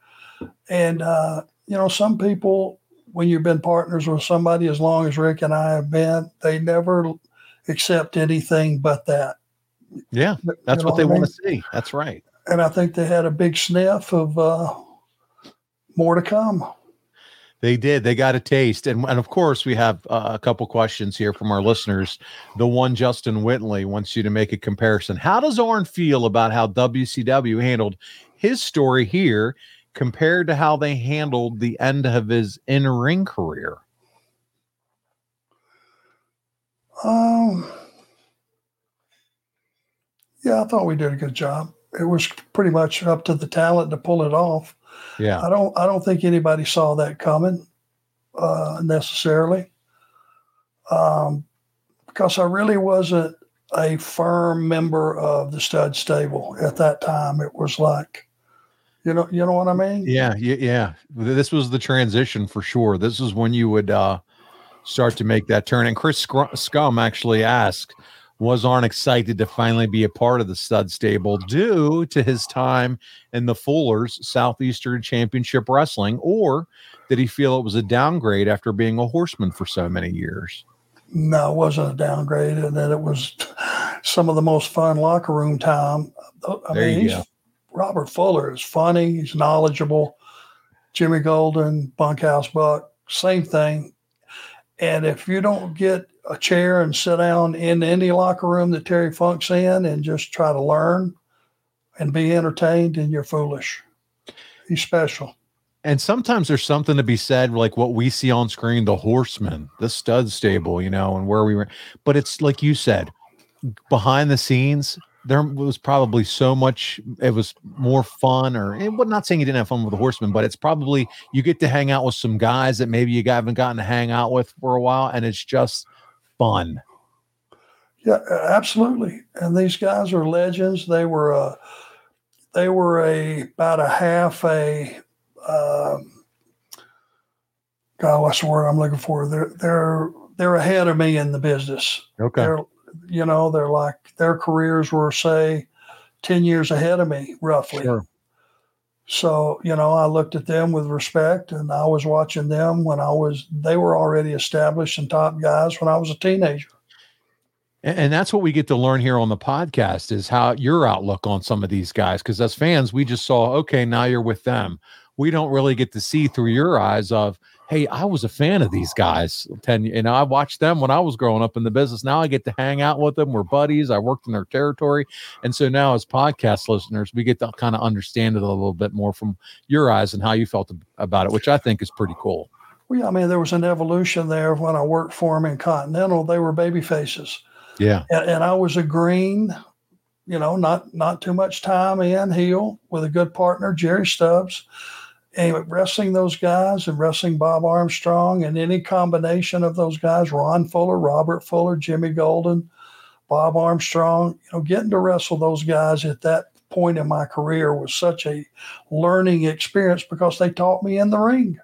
And, uh, you know, some people, when you've been partners with somebody as long as Ric and I have been, they never accept anything but that. Yeah, You that's know what they I mean? want to see. That's right. And I think they had a big sniff of uh, more to come. They did. They got a taste, and and of course we have uh, a couple questions here from our listeners. The one Justin Whitley wants you to make a comparison. How does Arn feel about how WCW handled his story here compared to how they handled the end of his in ring career? Um, yeah, I thought we did a good job. It was pretty much up to the talent to pull it off. Yeah, I don't I don't think anybody saw that coming uh, necessarily. Um, because I really wasn't a firm member of the stud stable at that time. It was like, you know, you know what I mean? Yeah, yeah, yeah. This was the transition for sure. This is when you would uh, start to make that turn. And Chris Scum actually asked, was Arn excited to finally be a part of the stud stable due to his time in the Fuller's Southeastern Championship Wrestling, or did he feel it was a downgrade after being a horseman for so many years? No, it wasn't a downgrade, and that it was some of the most fun locker room time. Uh, I there mean, you he's, go. Robert Fuller is funny. He's knowledgeable. Jimmy Golden, Bunkhouse Buck, same thing. And if you don't get a chair and sit down in any locker room that Terry Funk's in and just try to learn and be entertained, and you're foolish. He's special. And sometimes there's something to be said, like what we see on screen, the horseman, the stud stable, you know, and where we were. But it's like you said, behind the scenes, there was probably so much it was more fun or I'm not saying you didn't have fun with the horseman but it's probably you get to hang out with some guys that maybe you haven't gotten to hang out with for a while and it's just fun. Yeah absolutely. And these guys are legends. They were uh they were a about a half a um god what's the word i'm looking for? They're they're they're ahead of me in the business. Okay. They're you know they're like their careers were say 10 years ahead of me roughly Sure. so you know i looked at them with respect and i was watching them when i was they were already established and top guys when i was a teenager And, and that's what we get to learn here on the podcast is how your outlook on some of these guys. Because as fans, we just saw, okay, now you're with them. We don't really get to see through your eyes of, hey, I was a fan of these guys. Ten, you know, I watched them when I was growing up in the business. Now I get to hang out with them. We're buddies. I worked in their territory, and so now as podcast listeners, we get to kind of understand it a little bit more from your eyes and how you felt about it, which I think is pretty cool. well, yeah, i mean there was an evolution there when i worked for them in continental they were baby faces Yeah. and, and I was a green, you know, not not too much time in heel with a good partner, Jerry Stubbs, and wrestling those guys and wrestling Bob Armstrong and any combination of those guys, Ron Fuller, Robert Fuller, Jimmy Golden, Bob Armstrong, you know, getting to wrestle those guys at that point in my career was such a learning experience because they taught me in the ring.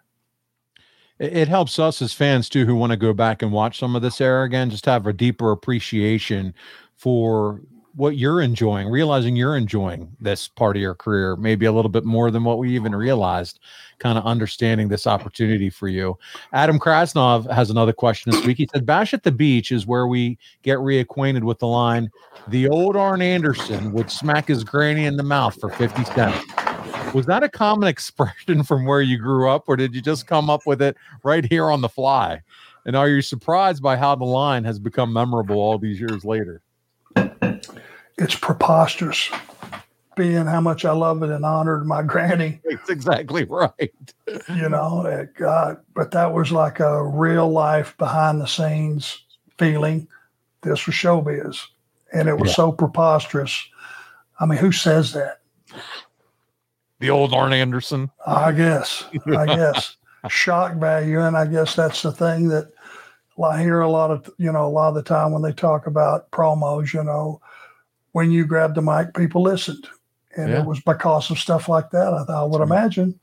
It helps us as fans too, who want to go back and watch some of this era again, just have a deeper appreciation for what you're enjoying, realizing you're enjoying this part of your career, maybe a little bit more than what we even realized, kind of understanding this opportunity for you. Adam Krasnov has another question this week. He said, Bash at the Beach is where we get reacquainted with the line, the old Arn Anderson would smack his granny in the mouth for 50 cents. Was that a common expression from where you grew up, or did you just come up with it right here on the fly? And are you surprised by how the line has become memorable all these years later? It's preposterous, being how much I love it and honored my granny. That's exactly right. you know, it, God, but that was like a real life behind the scenes feeling. This was showbiz, and it was Yeah. so preposterous. I mean, who says that? The old Arn Anderson. I guess, I guess, shock value, and I guess that's the thing that I hear a lot of, you know, a lot of the time when they talk about promos. You know, when you grabbed the mic, people listened, and Yeah. it was because of stuff like that. I, I would imagine.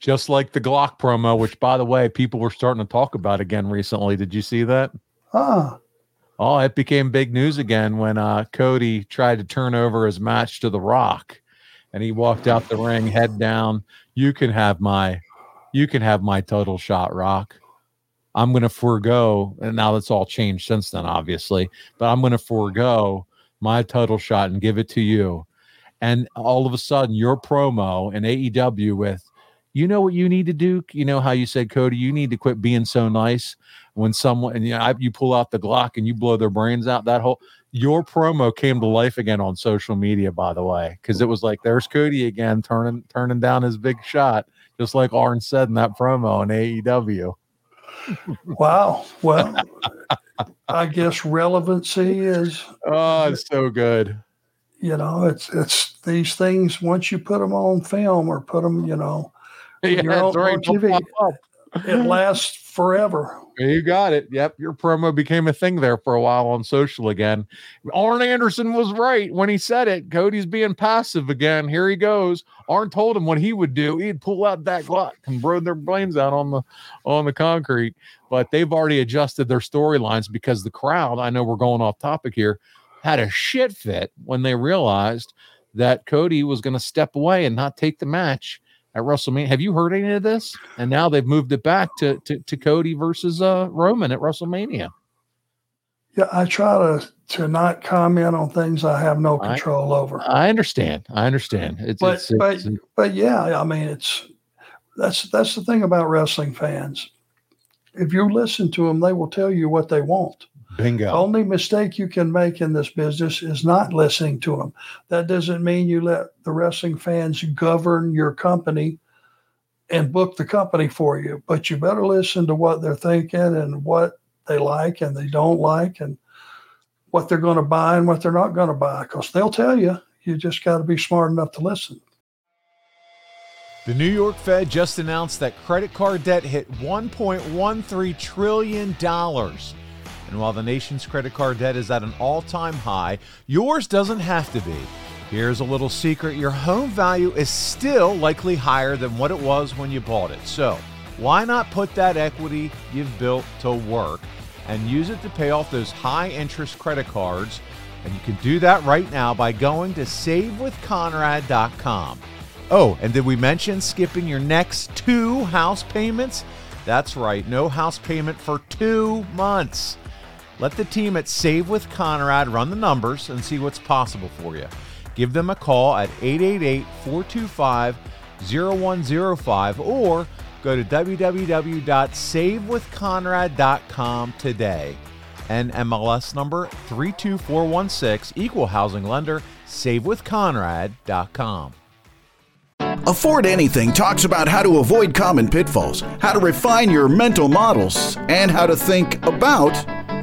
Just like the Glock promo, which by the way, people were starting to talk about again recently. Did you see that? Ah, Oh, it became big news again when uh, Cody tried to turn over his match to The Rock, and he walked out the ring, head down. You can have my, you can have my total shot, Rock. I'm going to forego, and now that's all changed since then, obviously. But I'm going to forego my title shot and give it to you. And all of a sudden, your promo in AEW with, you know what you need to do. You know how you said, Cody, you need to quit being so nice when someone and you, know, I- you pull out the Glock and you blow their brains out. That whole your promo came to life again on social media, by the way, because it was like there's Cody again turning turning down his big shot, just like Arn said in that promo in AEW. Wow. Well, I guess relevancy is, Oh, it's so good. you know, it's it's these things once you put them on film or put them, you know, Yeah, on- on TV. It lasts forever. You got it. Yep. Your promo became a thing there for a while on social again. Arn Anderson was right when he said it. Cody's being passive again. Here he goes. Arn told him what he would do. He'd pull out that Glock and blow their brains out on the on the concrete. But they've already adjusted their storylines because the crowd, I know we're going off topic here, had a shit fit when they realized that Cody was going to step away and not take the match at WrestleMania. Have you heard any of this? And now they've moved it back to to, to Cody versus uh, Roman at WrestleMania. Yeah, I try to to not comment on things I have no I- control over. I understand. I understand. It's, but it's, but it's but yeah, I mean it's that's that's the thing about wrestling fans. If you listen to them, they will tell you what they want. The bingo. only mistake you can make in this business is not listening to them. That doesn't mean you let the wrestling fans govern your company and book the company for you, but you better listen to what they're thinking and what they like and they don't like and what they're going to buy and what they're not going to buy because they'll tell you. You just got to be smart enough to listen. The New York Fed just announced that credit card debt hit $1.13 trillion. And while the nation's credit card debt is at an all time high, yours doesn't have to be. Here's a little secret your home value is still likely higher than what it was when you bought it. So, why not put that equity you've built to work and use it to pay off those high interest credit cards? And you can do that right now by going to savewithconrad.com. Oh, and did we mention skipping your next two house payments? That's right, no house payment for two months. Let the team at Save with Conrad run the numbers and see what's possible for you. Give them a call at 888 425 0105 or go to www.savewithconrad.com today. NMLS number 32416, equal housing lender, savewithconrad.com. Afford Anything talks about how to avoid common pitfalls, how to refine your mental models, and how to think about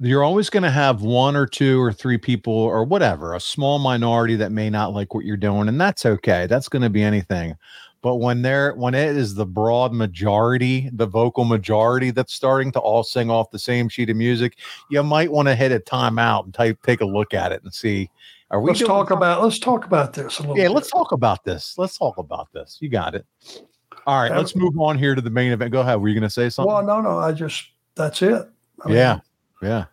You're always going to have one or two or three people or whatever, a small minority that may not like what you're doing, and that's okay. That's going to be anything. But when they're when it is the broad majority, the vocal majority that's starting to all sing off the same sheet of music, you might want to hit a timeout and type, take a look at it and see. Are we Let's doing talk about let's talk about this a little. Yeah, bit. let's talk about this. Let's talk about this. You got it. All right, let's move on here to the main event. Go ahead. Were you going to say something? Well, no, no. I just that's it. I mean, yeah, yeah.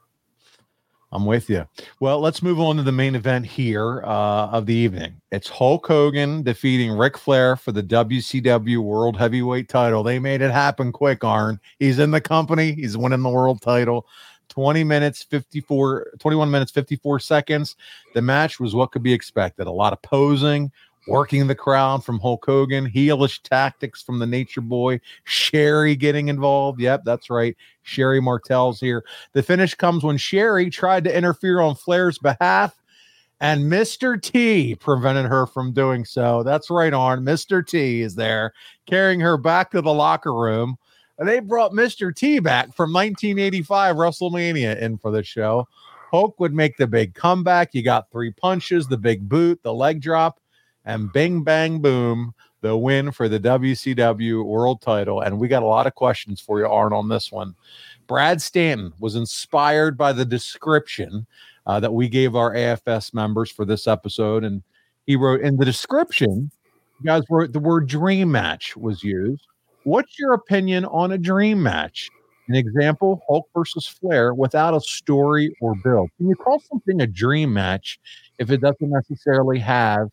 I'm with you. Well, let's move on to the main event here uh, of the evening. It's Hulk Hogan defeating Ric Flair for the WCW World Heavyweight title. They made it happen quick, Arn. He's in the company, he's winning the world title. 20 minutes, 54, 21 minutes, 54 seconds. The match was what could be expected. A lot of posing, working the crowd from Hulk Hogan, heelish tactics from the Nature Boy, Sherry getting involved. Yep, that's right. Sherry Martel's here. The finish comes when Sherry tried to interfere on Flair's behalf, and Mr. T prevented her from doing so. That's right, Arn. Mr. T is there carrying her back to the locker room. And they brought Mr. T back from 1985 WrestleMania in for the show. Hulk would make the big comeback. You got three punches, the big boot, the leg drop, and bing, bang, boom, the win for the WCW world title. And we got a lot of questions for you, Arn, on this one. Brad Stanton was inspired by the description uh, that we gave our AFS members for this episode. And he wrote in the description, guys wrote the word dream match was used. What's your opinion on a dream match? An example: Hulk versus Flair without a story or build. Can you call something a dream match if it doesn't necessarily have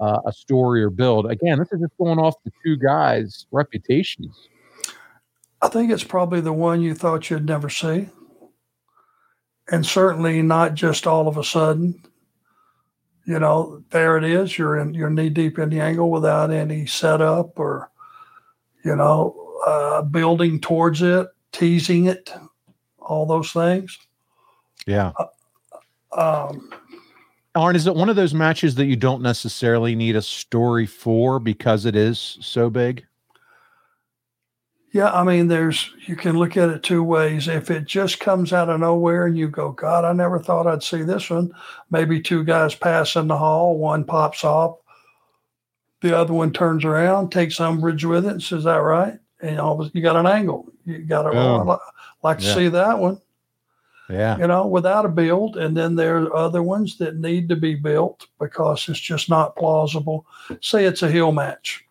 uh, a story or build? Again, this is just going off the two guys' reputations. I think it's probably the one you thought you'd never see. And certainly not just all of a sudden. You know, there it is. You're in you're knee deep in the angle without any setup or, you know, uh, building towards it, teasing it, all those things. Yeah. Uh, um, Arn, is it one of those matches that you don't necessarily need a story for because it is so big? Yeah, I mean, there's you can look at it two ways. If it just comes out of nowhere and you go, God, I never thought I'd see this one. Maybe two guys pass in the hall, one pops off, the other one turns around, takes umbrage with it, and says, "That right?" And all of you got an angle. You got to oh, like, like to yeah. see that one. Yeah, you know, without a build, and then there are other ones that need to be built because it's just not plausible. Say it's a heel match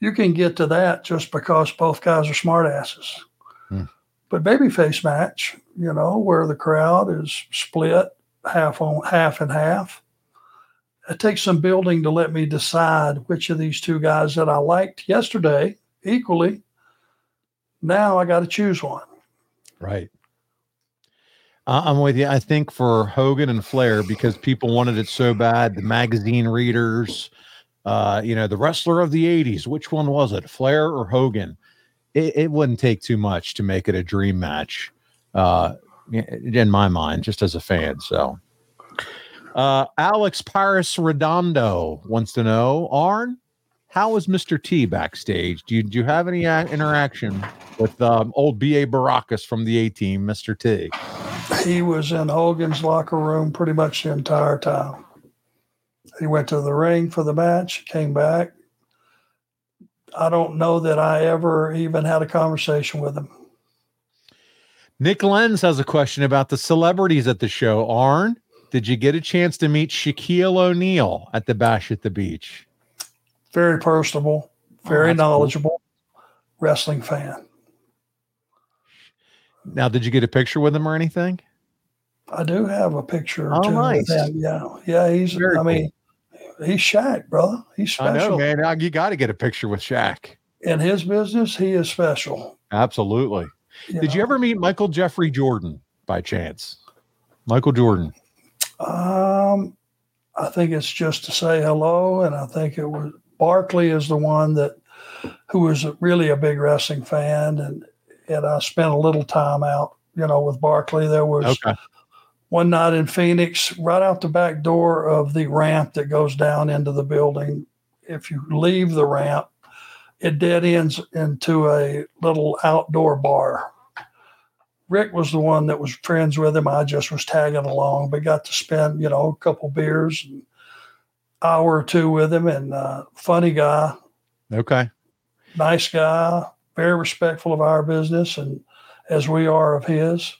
you can get to that just because both guys are smartasses. Hmm. But babyface match, you know, where the crowd is split half on half and half. It takes some building to let me decide which of these two guys that I liked yesterday equally. Now I got to choose one. Right. I'm with you. I think for Hogan and Flair, because people wanted it so bad, the magazine readers, uh, you know, the wrestler of the 80s, which one was it, Flair or Hogan? It, it wouldn't take too much to make it a dream match, uh, in my mind, just as a fan. So, uh, Alex Paris Redondo wants to know, Arn, how was Mr. T backstage? Do you, do you have any a- interaction with um, old B.A. Baracus from the A team, Mr. T? He was in Hogan's locker room pretty much the entire time. He went to the ring for the match, came back. I don't know that I ever even had a conversation with him. Nick Lenz has a question about the celebrities at the show. Arn, did you get a chance to meet Shaquille O'Neal at the Bash at the Beach? Very personable, very oh, knowledgeable, cool. wrestling fan. Now, did you get a picture with him or anything? I do have a picture. Oh, nice. Yeah, yeah. He's. Very I mean, he's Shaq, brother. He's special. I know, man. You got to get a picture with Shaq. In his business, he is special. Absolutely. You Did know? you ever meet Michael Jeffrey Jordan by chance? Michael Jordan. Um, I think it's just to say hello, and I think it was Barkley is the one that who was really a big wrestling fan, and and I spent a little time out, you know, with Barkley. There was okay one night in Phoenix, right out the back door of the ramp that goes down into the building. If you leave the ramp, it dead ends into a little outdoor bar. Ric was the one that was friends with him. I just was tagging along, but got to spend, you know, a couple beers and hour or two with him and uh, funny guy. Okay. Nice guy, very respectful of our business and as we are of his.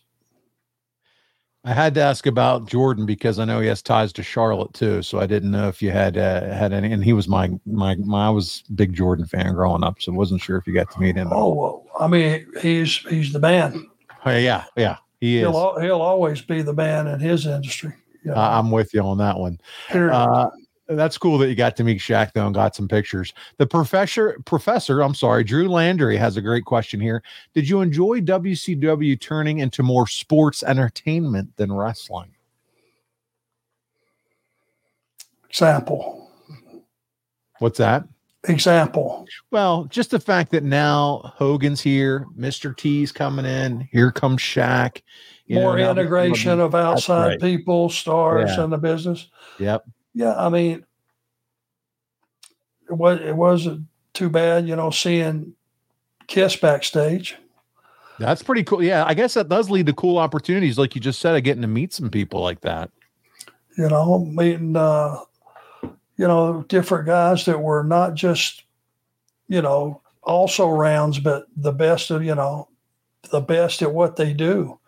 I had to ask about Jordan because I know he has ties to Charlotte too. So I didn't know if you had uh, had any. And he was my my my. I was big Jordan fan growing up, so wasn't sure if you got to meet him. Oh well, I mean, he's he's the man. Oh, yeah, yeah, he is. He'll he'll always be the man in his industry. Know? I'm with you on that one. Uh, that's cool that you got to meet Shaq though and got some pictures. The professor, professor, I'm sorry, Drew Landry has a great question here. Did you enjoy WCW turning into more sports entertainment than wrestling? Example. What's that? Example. Well, just the fact that now Hogan's here, Mr. T's coming in, here comes Shaq. More know, integration of outside right. people, stars yeah. in the business. Yep. Yeah, I mean, it was it wasn't too bad, you know, seeing Kiss backstage. That's pretty cool. Yeah, I guess that does lead to cool opportunities, like you just said, of getting to meet some people like that. You know, meeting uh, you know different guys that were not just you know also rounds, but the best of you know the best at what they do.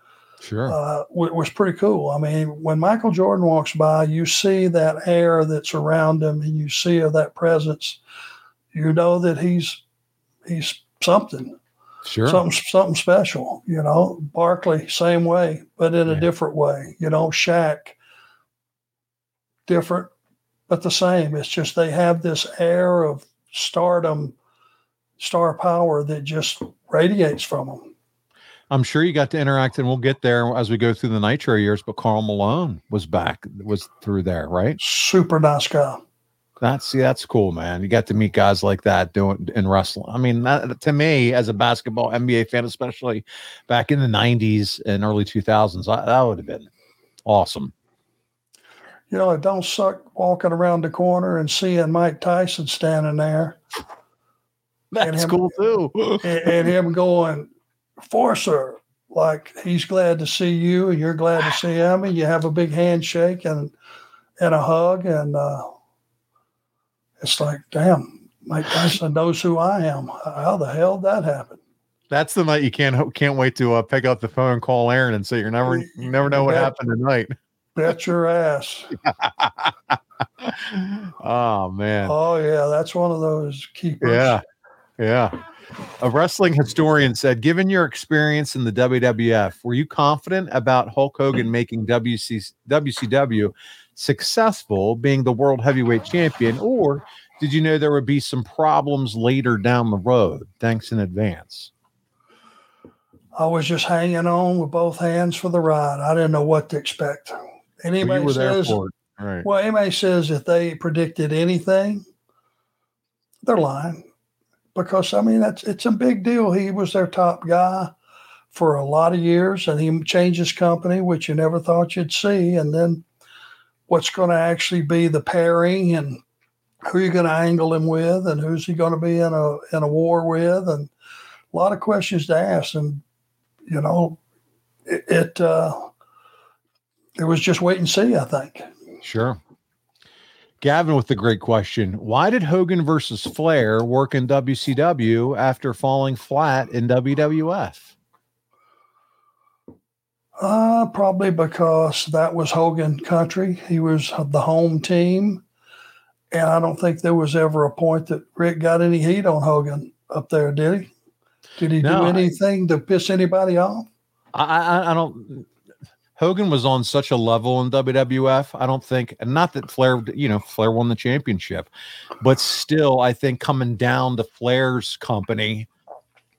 Sure. Uh, was pretty cool. I mean, when Michael Jordan walks by, you see that air that's around him, and you see that presence. You know that he's he's something. Sure. Something something special, you know. Barkley, same way, but in a different way. You know, Shaq, different, but the same. It's just they have this air of stardom, star power that just radiates from them. I'm sure you got to interact, and we'll get there as we go through the Nitro years. But Karl Malone was back, was through there, right? Super nice guy. That's see, that's cool, man. You got to meet guys like that doing in wrestling. I mean, that, to me, as a basketball NBA fan, especially back in the '90s and early 2000s, I, that would have been awesome. You know, it don't suck walking around the corner and seeing Mike Tyson standing there That's him- cool too. and, and him going, Forcer, like he's glad to see you and you're glad to see him, and you have a big handshake and and a hug, and uh, it's like, damn, Mike Tyson knows who I am. How the hell did that happen? That's the night you can't can't wait to uh, pick up the phone, call Aaron, and say you're never you never know what Bet- happened tonight. Bet your ass. oh man. Oh yeah, that's one of those keepers. Yeah. Yeah. A wrestling historian said, given your experience in the WWF, were you confident about Hulk Hogan making WC, WCW successful, being the world heavyweight champion, or did you know there would be some problems later down the road? Thanks in advance. I was just hanging on with both hands for the ride. I didn't know what to expect. Well, Anybody there says, for it. All right. well, anybody says if they predicted anything, they're lying. Because I mean, that's it's a big deal. He was their top guy for a lot of years, and he changed his company, which you never thought you'd see. And then, what's going to actually be the pairing, and who you're going to angle him with, and who's he going to be in a in a war with, and a lot of questions to ask. And you know, it, it uh, it was just wait and see. I think. Sure. Gavin with the great question. Why did Hogan versus Flair work in WCW after falling flat in WWF? Uh, probably because that was Hogan country. He was the home team. And I don't think there was ever a point that Ric got any heat on Hogan up there, did he? Did he No, do I- anything to piss anybody off? I, I I don't. Hogan was on such a level in WWF. I don't think, and not that Flair, you know, Flair won the championship, but still, I think coming down to Flair's company,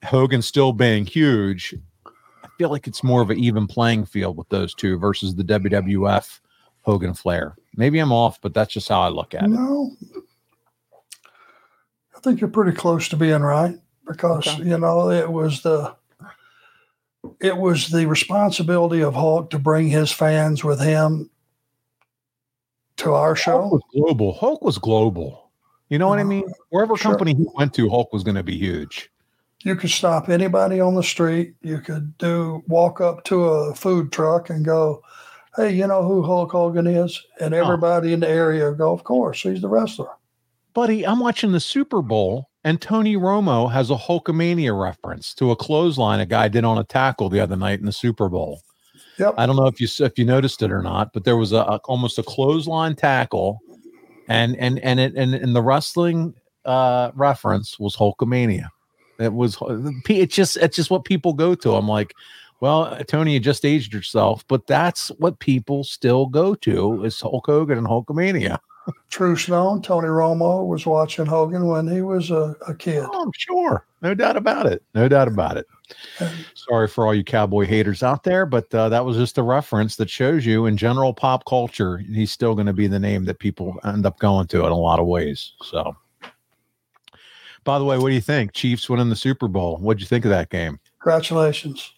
Hogan still being huge, I feel like it's more of an even playing field with those two versus the WWF Hogan Flair. Maybe I'm off, but that's just how I look at it. No. I think you're pretty close to being right because, Okay. you know, it was the it was the responsibility of Hulk to bring his fans with him to our show. Hulk was global. Hulk was global. You know what I uh, mean? Wherever Sure. company he went to, Hulk was going to be huge. You could stop anybody on the street. You could do walk up to a food truck and go, "Hey, you know who Hulk Hogan is?" And everybody in the area go, "Of course, he's the wrestler." Buddy, I'm watching the Super Bowl, and Tony Romo has a Hulkamania reference to a clothesline a guy did on a tackle the other night in the Super Bowl. Yep. I don't know if you if you noticed it or not, but there was a, a- almost a clothesline tackle, and and and it and, and the wrestling uh, reference was Hulkamania. It was it's just it's just what people go to. I'm like, well, Tony, you just aged yourself, but that's what people still go to is Hulk Hogan and Hulkamania. True Stone, Tony Romo was watching Hogan when he was a, a kid. Oh, I'm sure. No doubt about it. No doubt about it. Sorry for all you cowboy haters out there, but uh, that was just a reference that shows you in general pop culture, he's still going to be the name that people end up going to in a lot of ways. So, by the way, what do you think? Chiefs winning the Super Bowl. What'd you think of that game? Congratulations.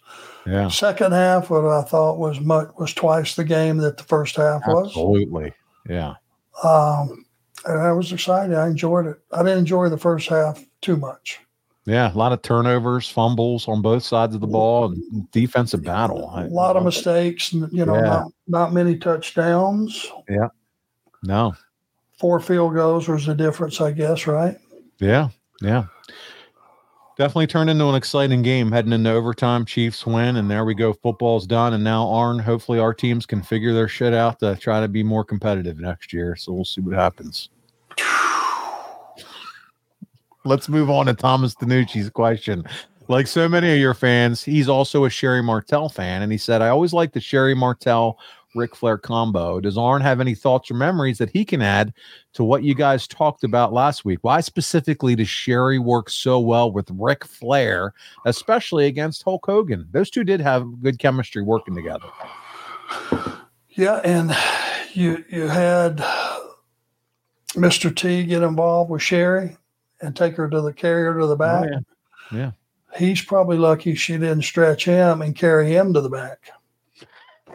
Yeah, Second half, what I thought was much, was twice the game that the first half was. absolutely. Yeah. Um, and I was excited. I enjoyed it. I didn't enjoy the first half too much. Yeah, a lot of turnovers, fumbles on both sides of the ball, and defensive battle. I- A lot of mistakes, and you know, Yeah. not, not many touchdowns. Yeah. No. Four field goals was the difference, I guess, right? Yeah, yeah. Definitely turned into an exciting game heading into overtime. Chiefs win, and there we go. Football's done, and now Arn. Hopefully, our teams can figure their shit out to try to be more competitive next year. So we'll see what happens. Let's move on to Thomas Danucci's question. like so many of your fans, he's also a Sherry Martel fan. And he said, I always like the Sherry Martel Ric Flair combo. Does Arn have any thoughts or memories that he can add to what you guys talked about last week? Why specifically does Sherry work so well with Ric Flair, especially against Hulk Hogan? Those two did have good chemistry working together. Yeah, and you you had Mr. T get involved with Sherry and take her to the carrier to the oh, back. Oh, yeah. yeah. He's probably lucky she didn't stretch him and carry him to the back.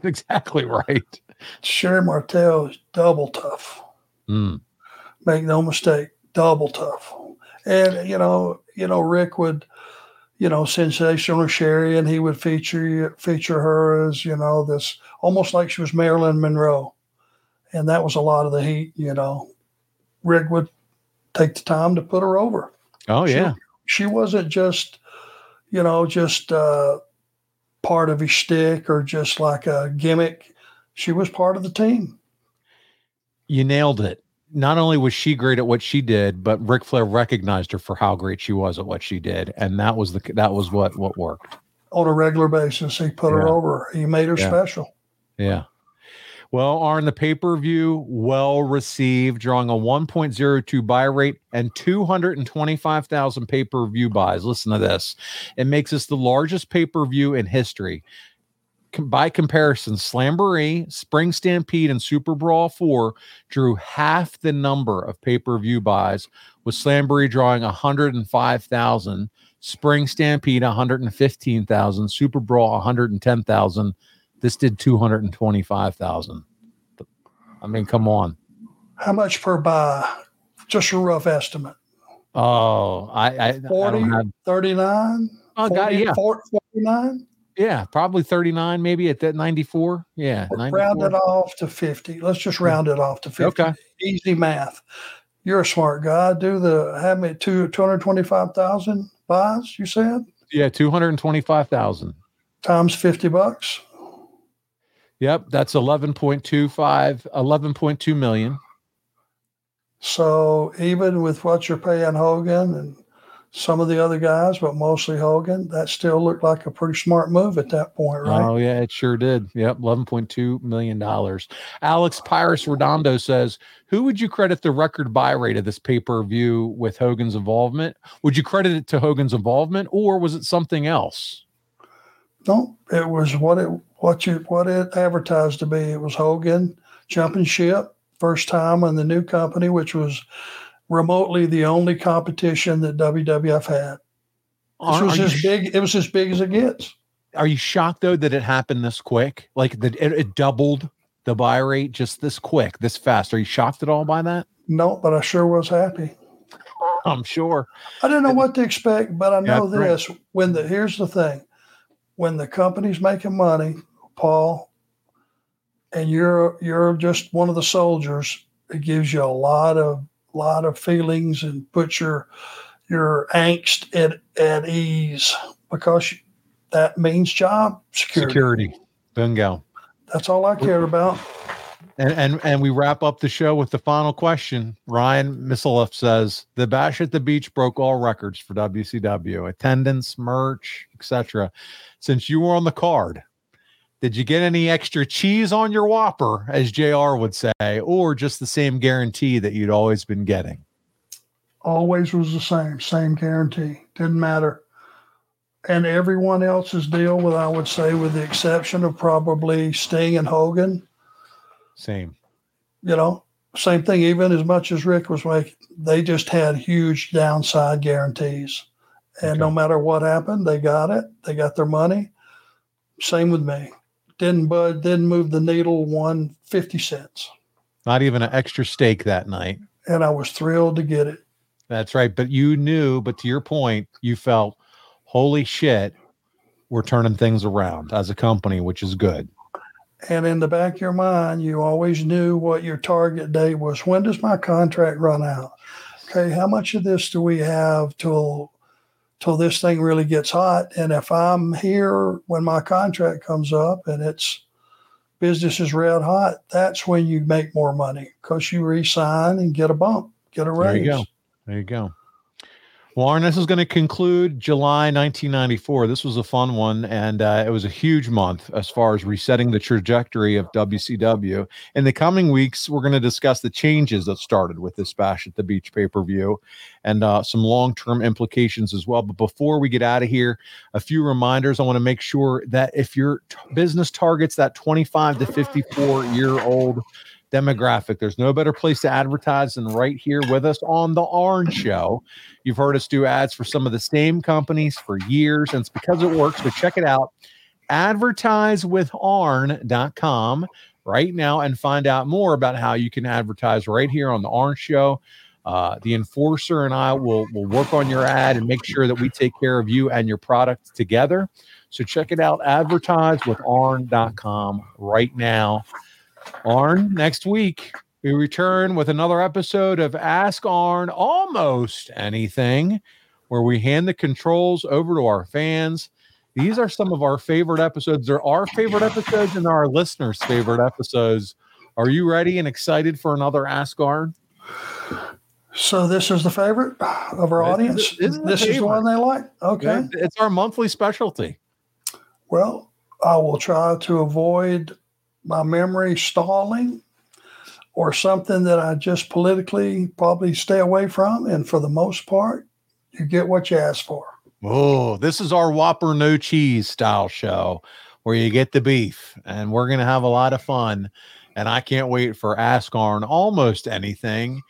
exactly right. Sherri Martel is double tough. Mm. Make no mistake, double tough. And you know, you know, Ric would, you know, sensational Sherri, and he would feature feature her as you know this almost like she was Marilyn Monroe, and that was a lot of the heat. You know, Ric would take the time to put her over. Oh yeah, she, she wasn't just, you know, just. uh part of his shtick or just like a gimmick. She was part of the team. You nailed it. Not only was she great at what she did, but Ric Flair recognized her for how great she was at what she did, and that was the that was what what worked on a regular basis. He put yeah. her over. He made her yeah. special. Yeah. Well, Arn the pay per view well received, drawing a 1.02 buy rate and 225,000 pay per view buys. Listen to this. It makes us the largest pay per view in history. By comparison, Slamboree, Spring Stampede, and Super Brawl 4 drew half the number of pay per view buys, with Slamboree drawing 105,000, Spring Stampede 115,000, Super Brawl 110,000 this did 225,000. I mean, come on. How much per buy? Just a rough estimate. Oh, I, I 40, I have, 39? Oh, 40, God, yeah. 49? Yeah, probably 39, maybe at that 94. Yeah. 94. Round it off to 50. Let's just round it off to 50. Okay. Easy math. You're a smart guy. Do the, have me two, 225,000 buys, you said? Yeah, 225,000. Times 50 bucks. Yep, that's 11.25 11.2 million. So even with what you're paying Hogan and some of the other guys, but mostly Hogan, that still looked like a pretty smart move at that point, right? Oh yeah, it sure did. Yep, eleven point two million dollars. Alex Pyrus Redondo says, "Who would you credit the record buy rate of this pay per view with Hogan's involvement? Would you credit it to Hogan's involvement, or was it something else?" No, it was what it what you what it advertised to be. It was Hogan jumping ship, first time in the new company, which was remotely the only competition that WWF had. This was as sh- big. It was as big as it gets. Are you shocked though that it happened this quick? Like that it, it doubled the buy rate just this quick, this fast. Are you shocked at all by that? No, but I sure was happy. I'm sure. I didn't know what to expect, but I know yeah, this. When the here's the thing, when the company's making money, Paul, and you're you're just one of the soldiers, it gives you a lot of lot of feelings and puts your your angst at, at ease because that means job security. Security. Bingo. That's all I cared about. And, and and we wrap up the show with the final question. Ryan Misselif says the bash at the beach broke all records for WCW attendance, merch, etc. Since you were on the card, did you get any extra cheese on your Whopper, as JR would say, or just the same guarantee that you'd always been getting? Always was the same, same guarantee. Didn't matter. And everyone else's deal, with I would say, with the exception of probably Sting and Hogan. Same. You know, same thing. Even as much as Ric was making, they just had huge downside guarantees, and okay. no matter what happened, they got it. They got their money. Same with me didn't bud didn't move the needle one fifty cents. Not even an extra steak that night. And I was thrilled to get it. That's right. But you knew, but to your point, you felt, holy shit, we're turning things around as a company, which is good. And in the back of your mind, you always knew what your target date was. When does my contract run out? Okay, how much of this do we have till till this thing really gets hot. And if I'm here when my contract comes up and it's business is red hot, that's when you make more money because you resign and get a bump, get a raise. There you go. There you go. Warren, this is going to conclude July 1994. This was a fun one, and uh, it was a huge month as far as resetting the trajectory of WCW. In the coming weeks, we're going to discuss the changes that started with this Bash at the Beach pay per view and uh, some long term implications as well. But before we get out of here, a few reminders. I want to make sure that if your t- business targets that 25 to 54 year old demographic. There's no better place to advertise than right here with us on the Arn Show. You've heard us do ads for some of the same companies for years, and it's because it works. So check it out. AdvertiseWithArn.com right now and find out more about how you can advertise right here on the Arn Show. Uh, the enforcer and I will will work on your ad and make sure that we take care of you and your product together. So check it out, advertisewitharn.com right now. Arn, next week we return with another episode of Ask Arn Almost Anything, where we hand the controls over to our fans. These are some of our favorite episodes. They're our favorite episodes and our listeners' favorite episodes. Are you ready and excited for another Ask Arn? So this is the favorite of our audience. This, this is the one they like. Okay, it's our monthly specialty. Well, I will try to avoid my memory stalling or something that I just politically probably stay away from. And for the most part, you get what you ask for. Oh, this is our Whopper no cheese style show where you get the beef, and we're going to have a lot of fun. And I can't wait for Ask Arn almost anything.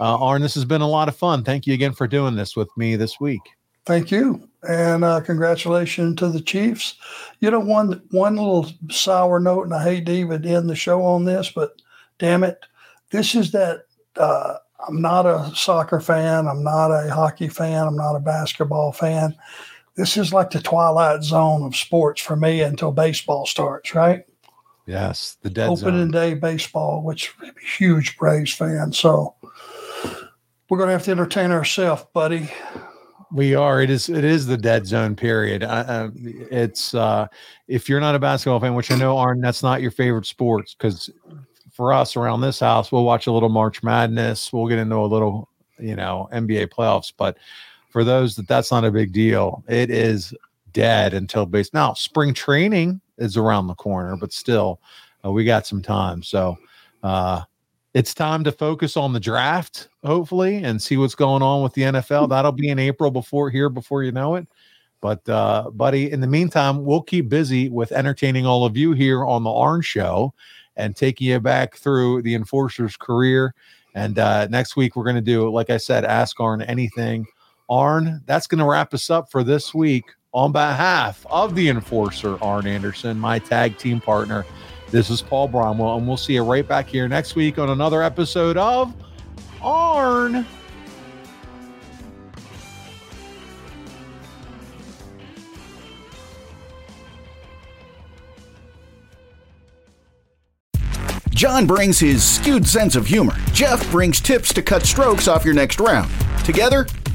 Uh, Arn, this has been a lot of fun. Thank you again for doing this with me this week. Thank you, and uh, congratulations to the Chiefs. You know, one one little sour note, and I hate to even end the show on this, but damn it, this is that. Uh, I'm not a soccer fan. I'm not a hockey fan. I'm not a basketball fan. This is like the twilight zone of sports for me until baseball starts, right? Yes, the dead opening zone. day baseball, which huge Braves fan. So we're going to have to entertain ourselves, buddy. We are. It is. It is the dead zone period. Uh, it's uh, if you're not a basketball fan, which I know aren't. That's not your favorite sports because for us around this house, we'll watch a little March Madness. We'll get into a little, you know, NBA playoffs. But for those that that's not a big deal, it is dead until base. Now spring training is around the corner, but still, uh, we got some time. So. Uh, it's time to focus on the draft, hopefully, and see what's going on with the NFL. That'll be in April before here, before you know it. But, uh, buddy, in the meantime, we'll keep busy with entertaining all of you here on the Arn Show and taking you back through the enforcer's career. And uh, next week, we're going to do, like I said, Ask Arn anything. Arn, that's going to wrap us up for this week. On behalf of the enforcer, Arn Anderson, my tag team partner, this is Paul Bromwell, and we'll see you right back here next week on another episode of Arn. John brings his skewed sense of humor. Jeff brings tips to cut strokes off your next round. Together,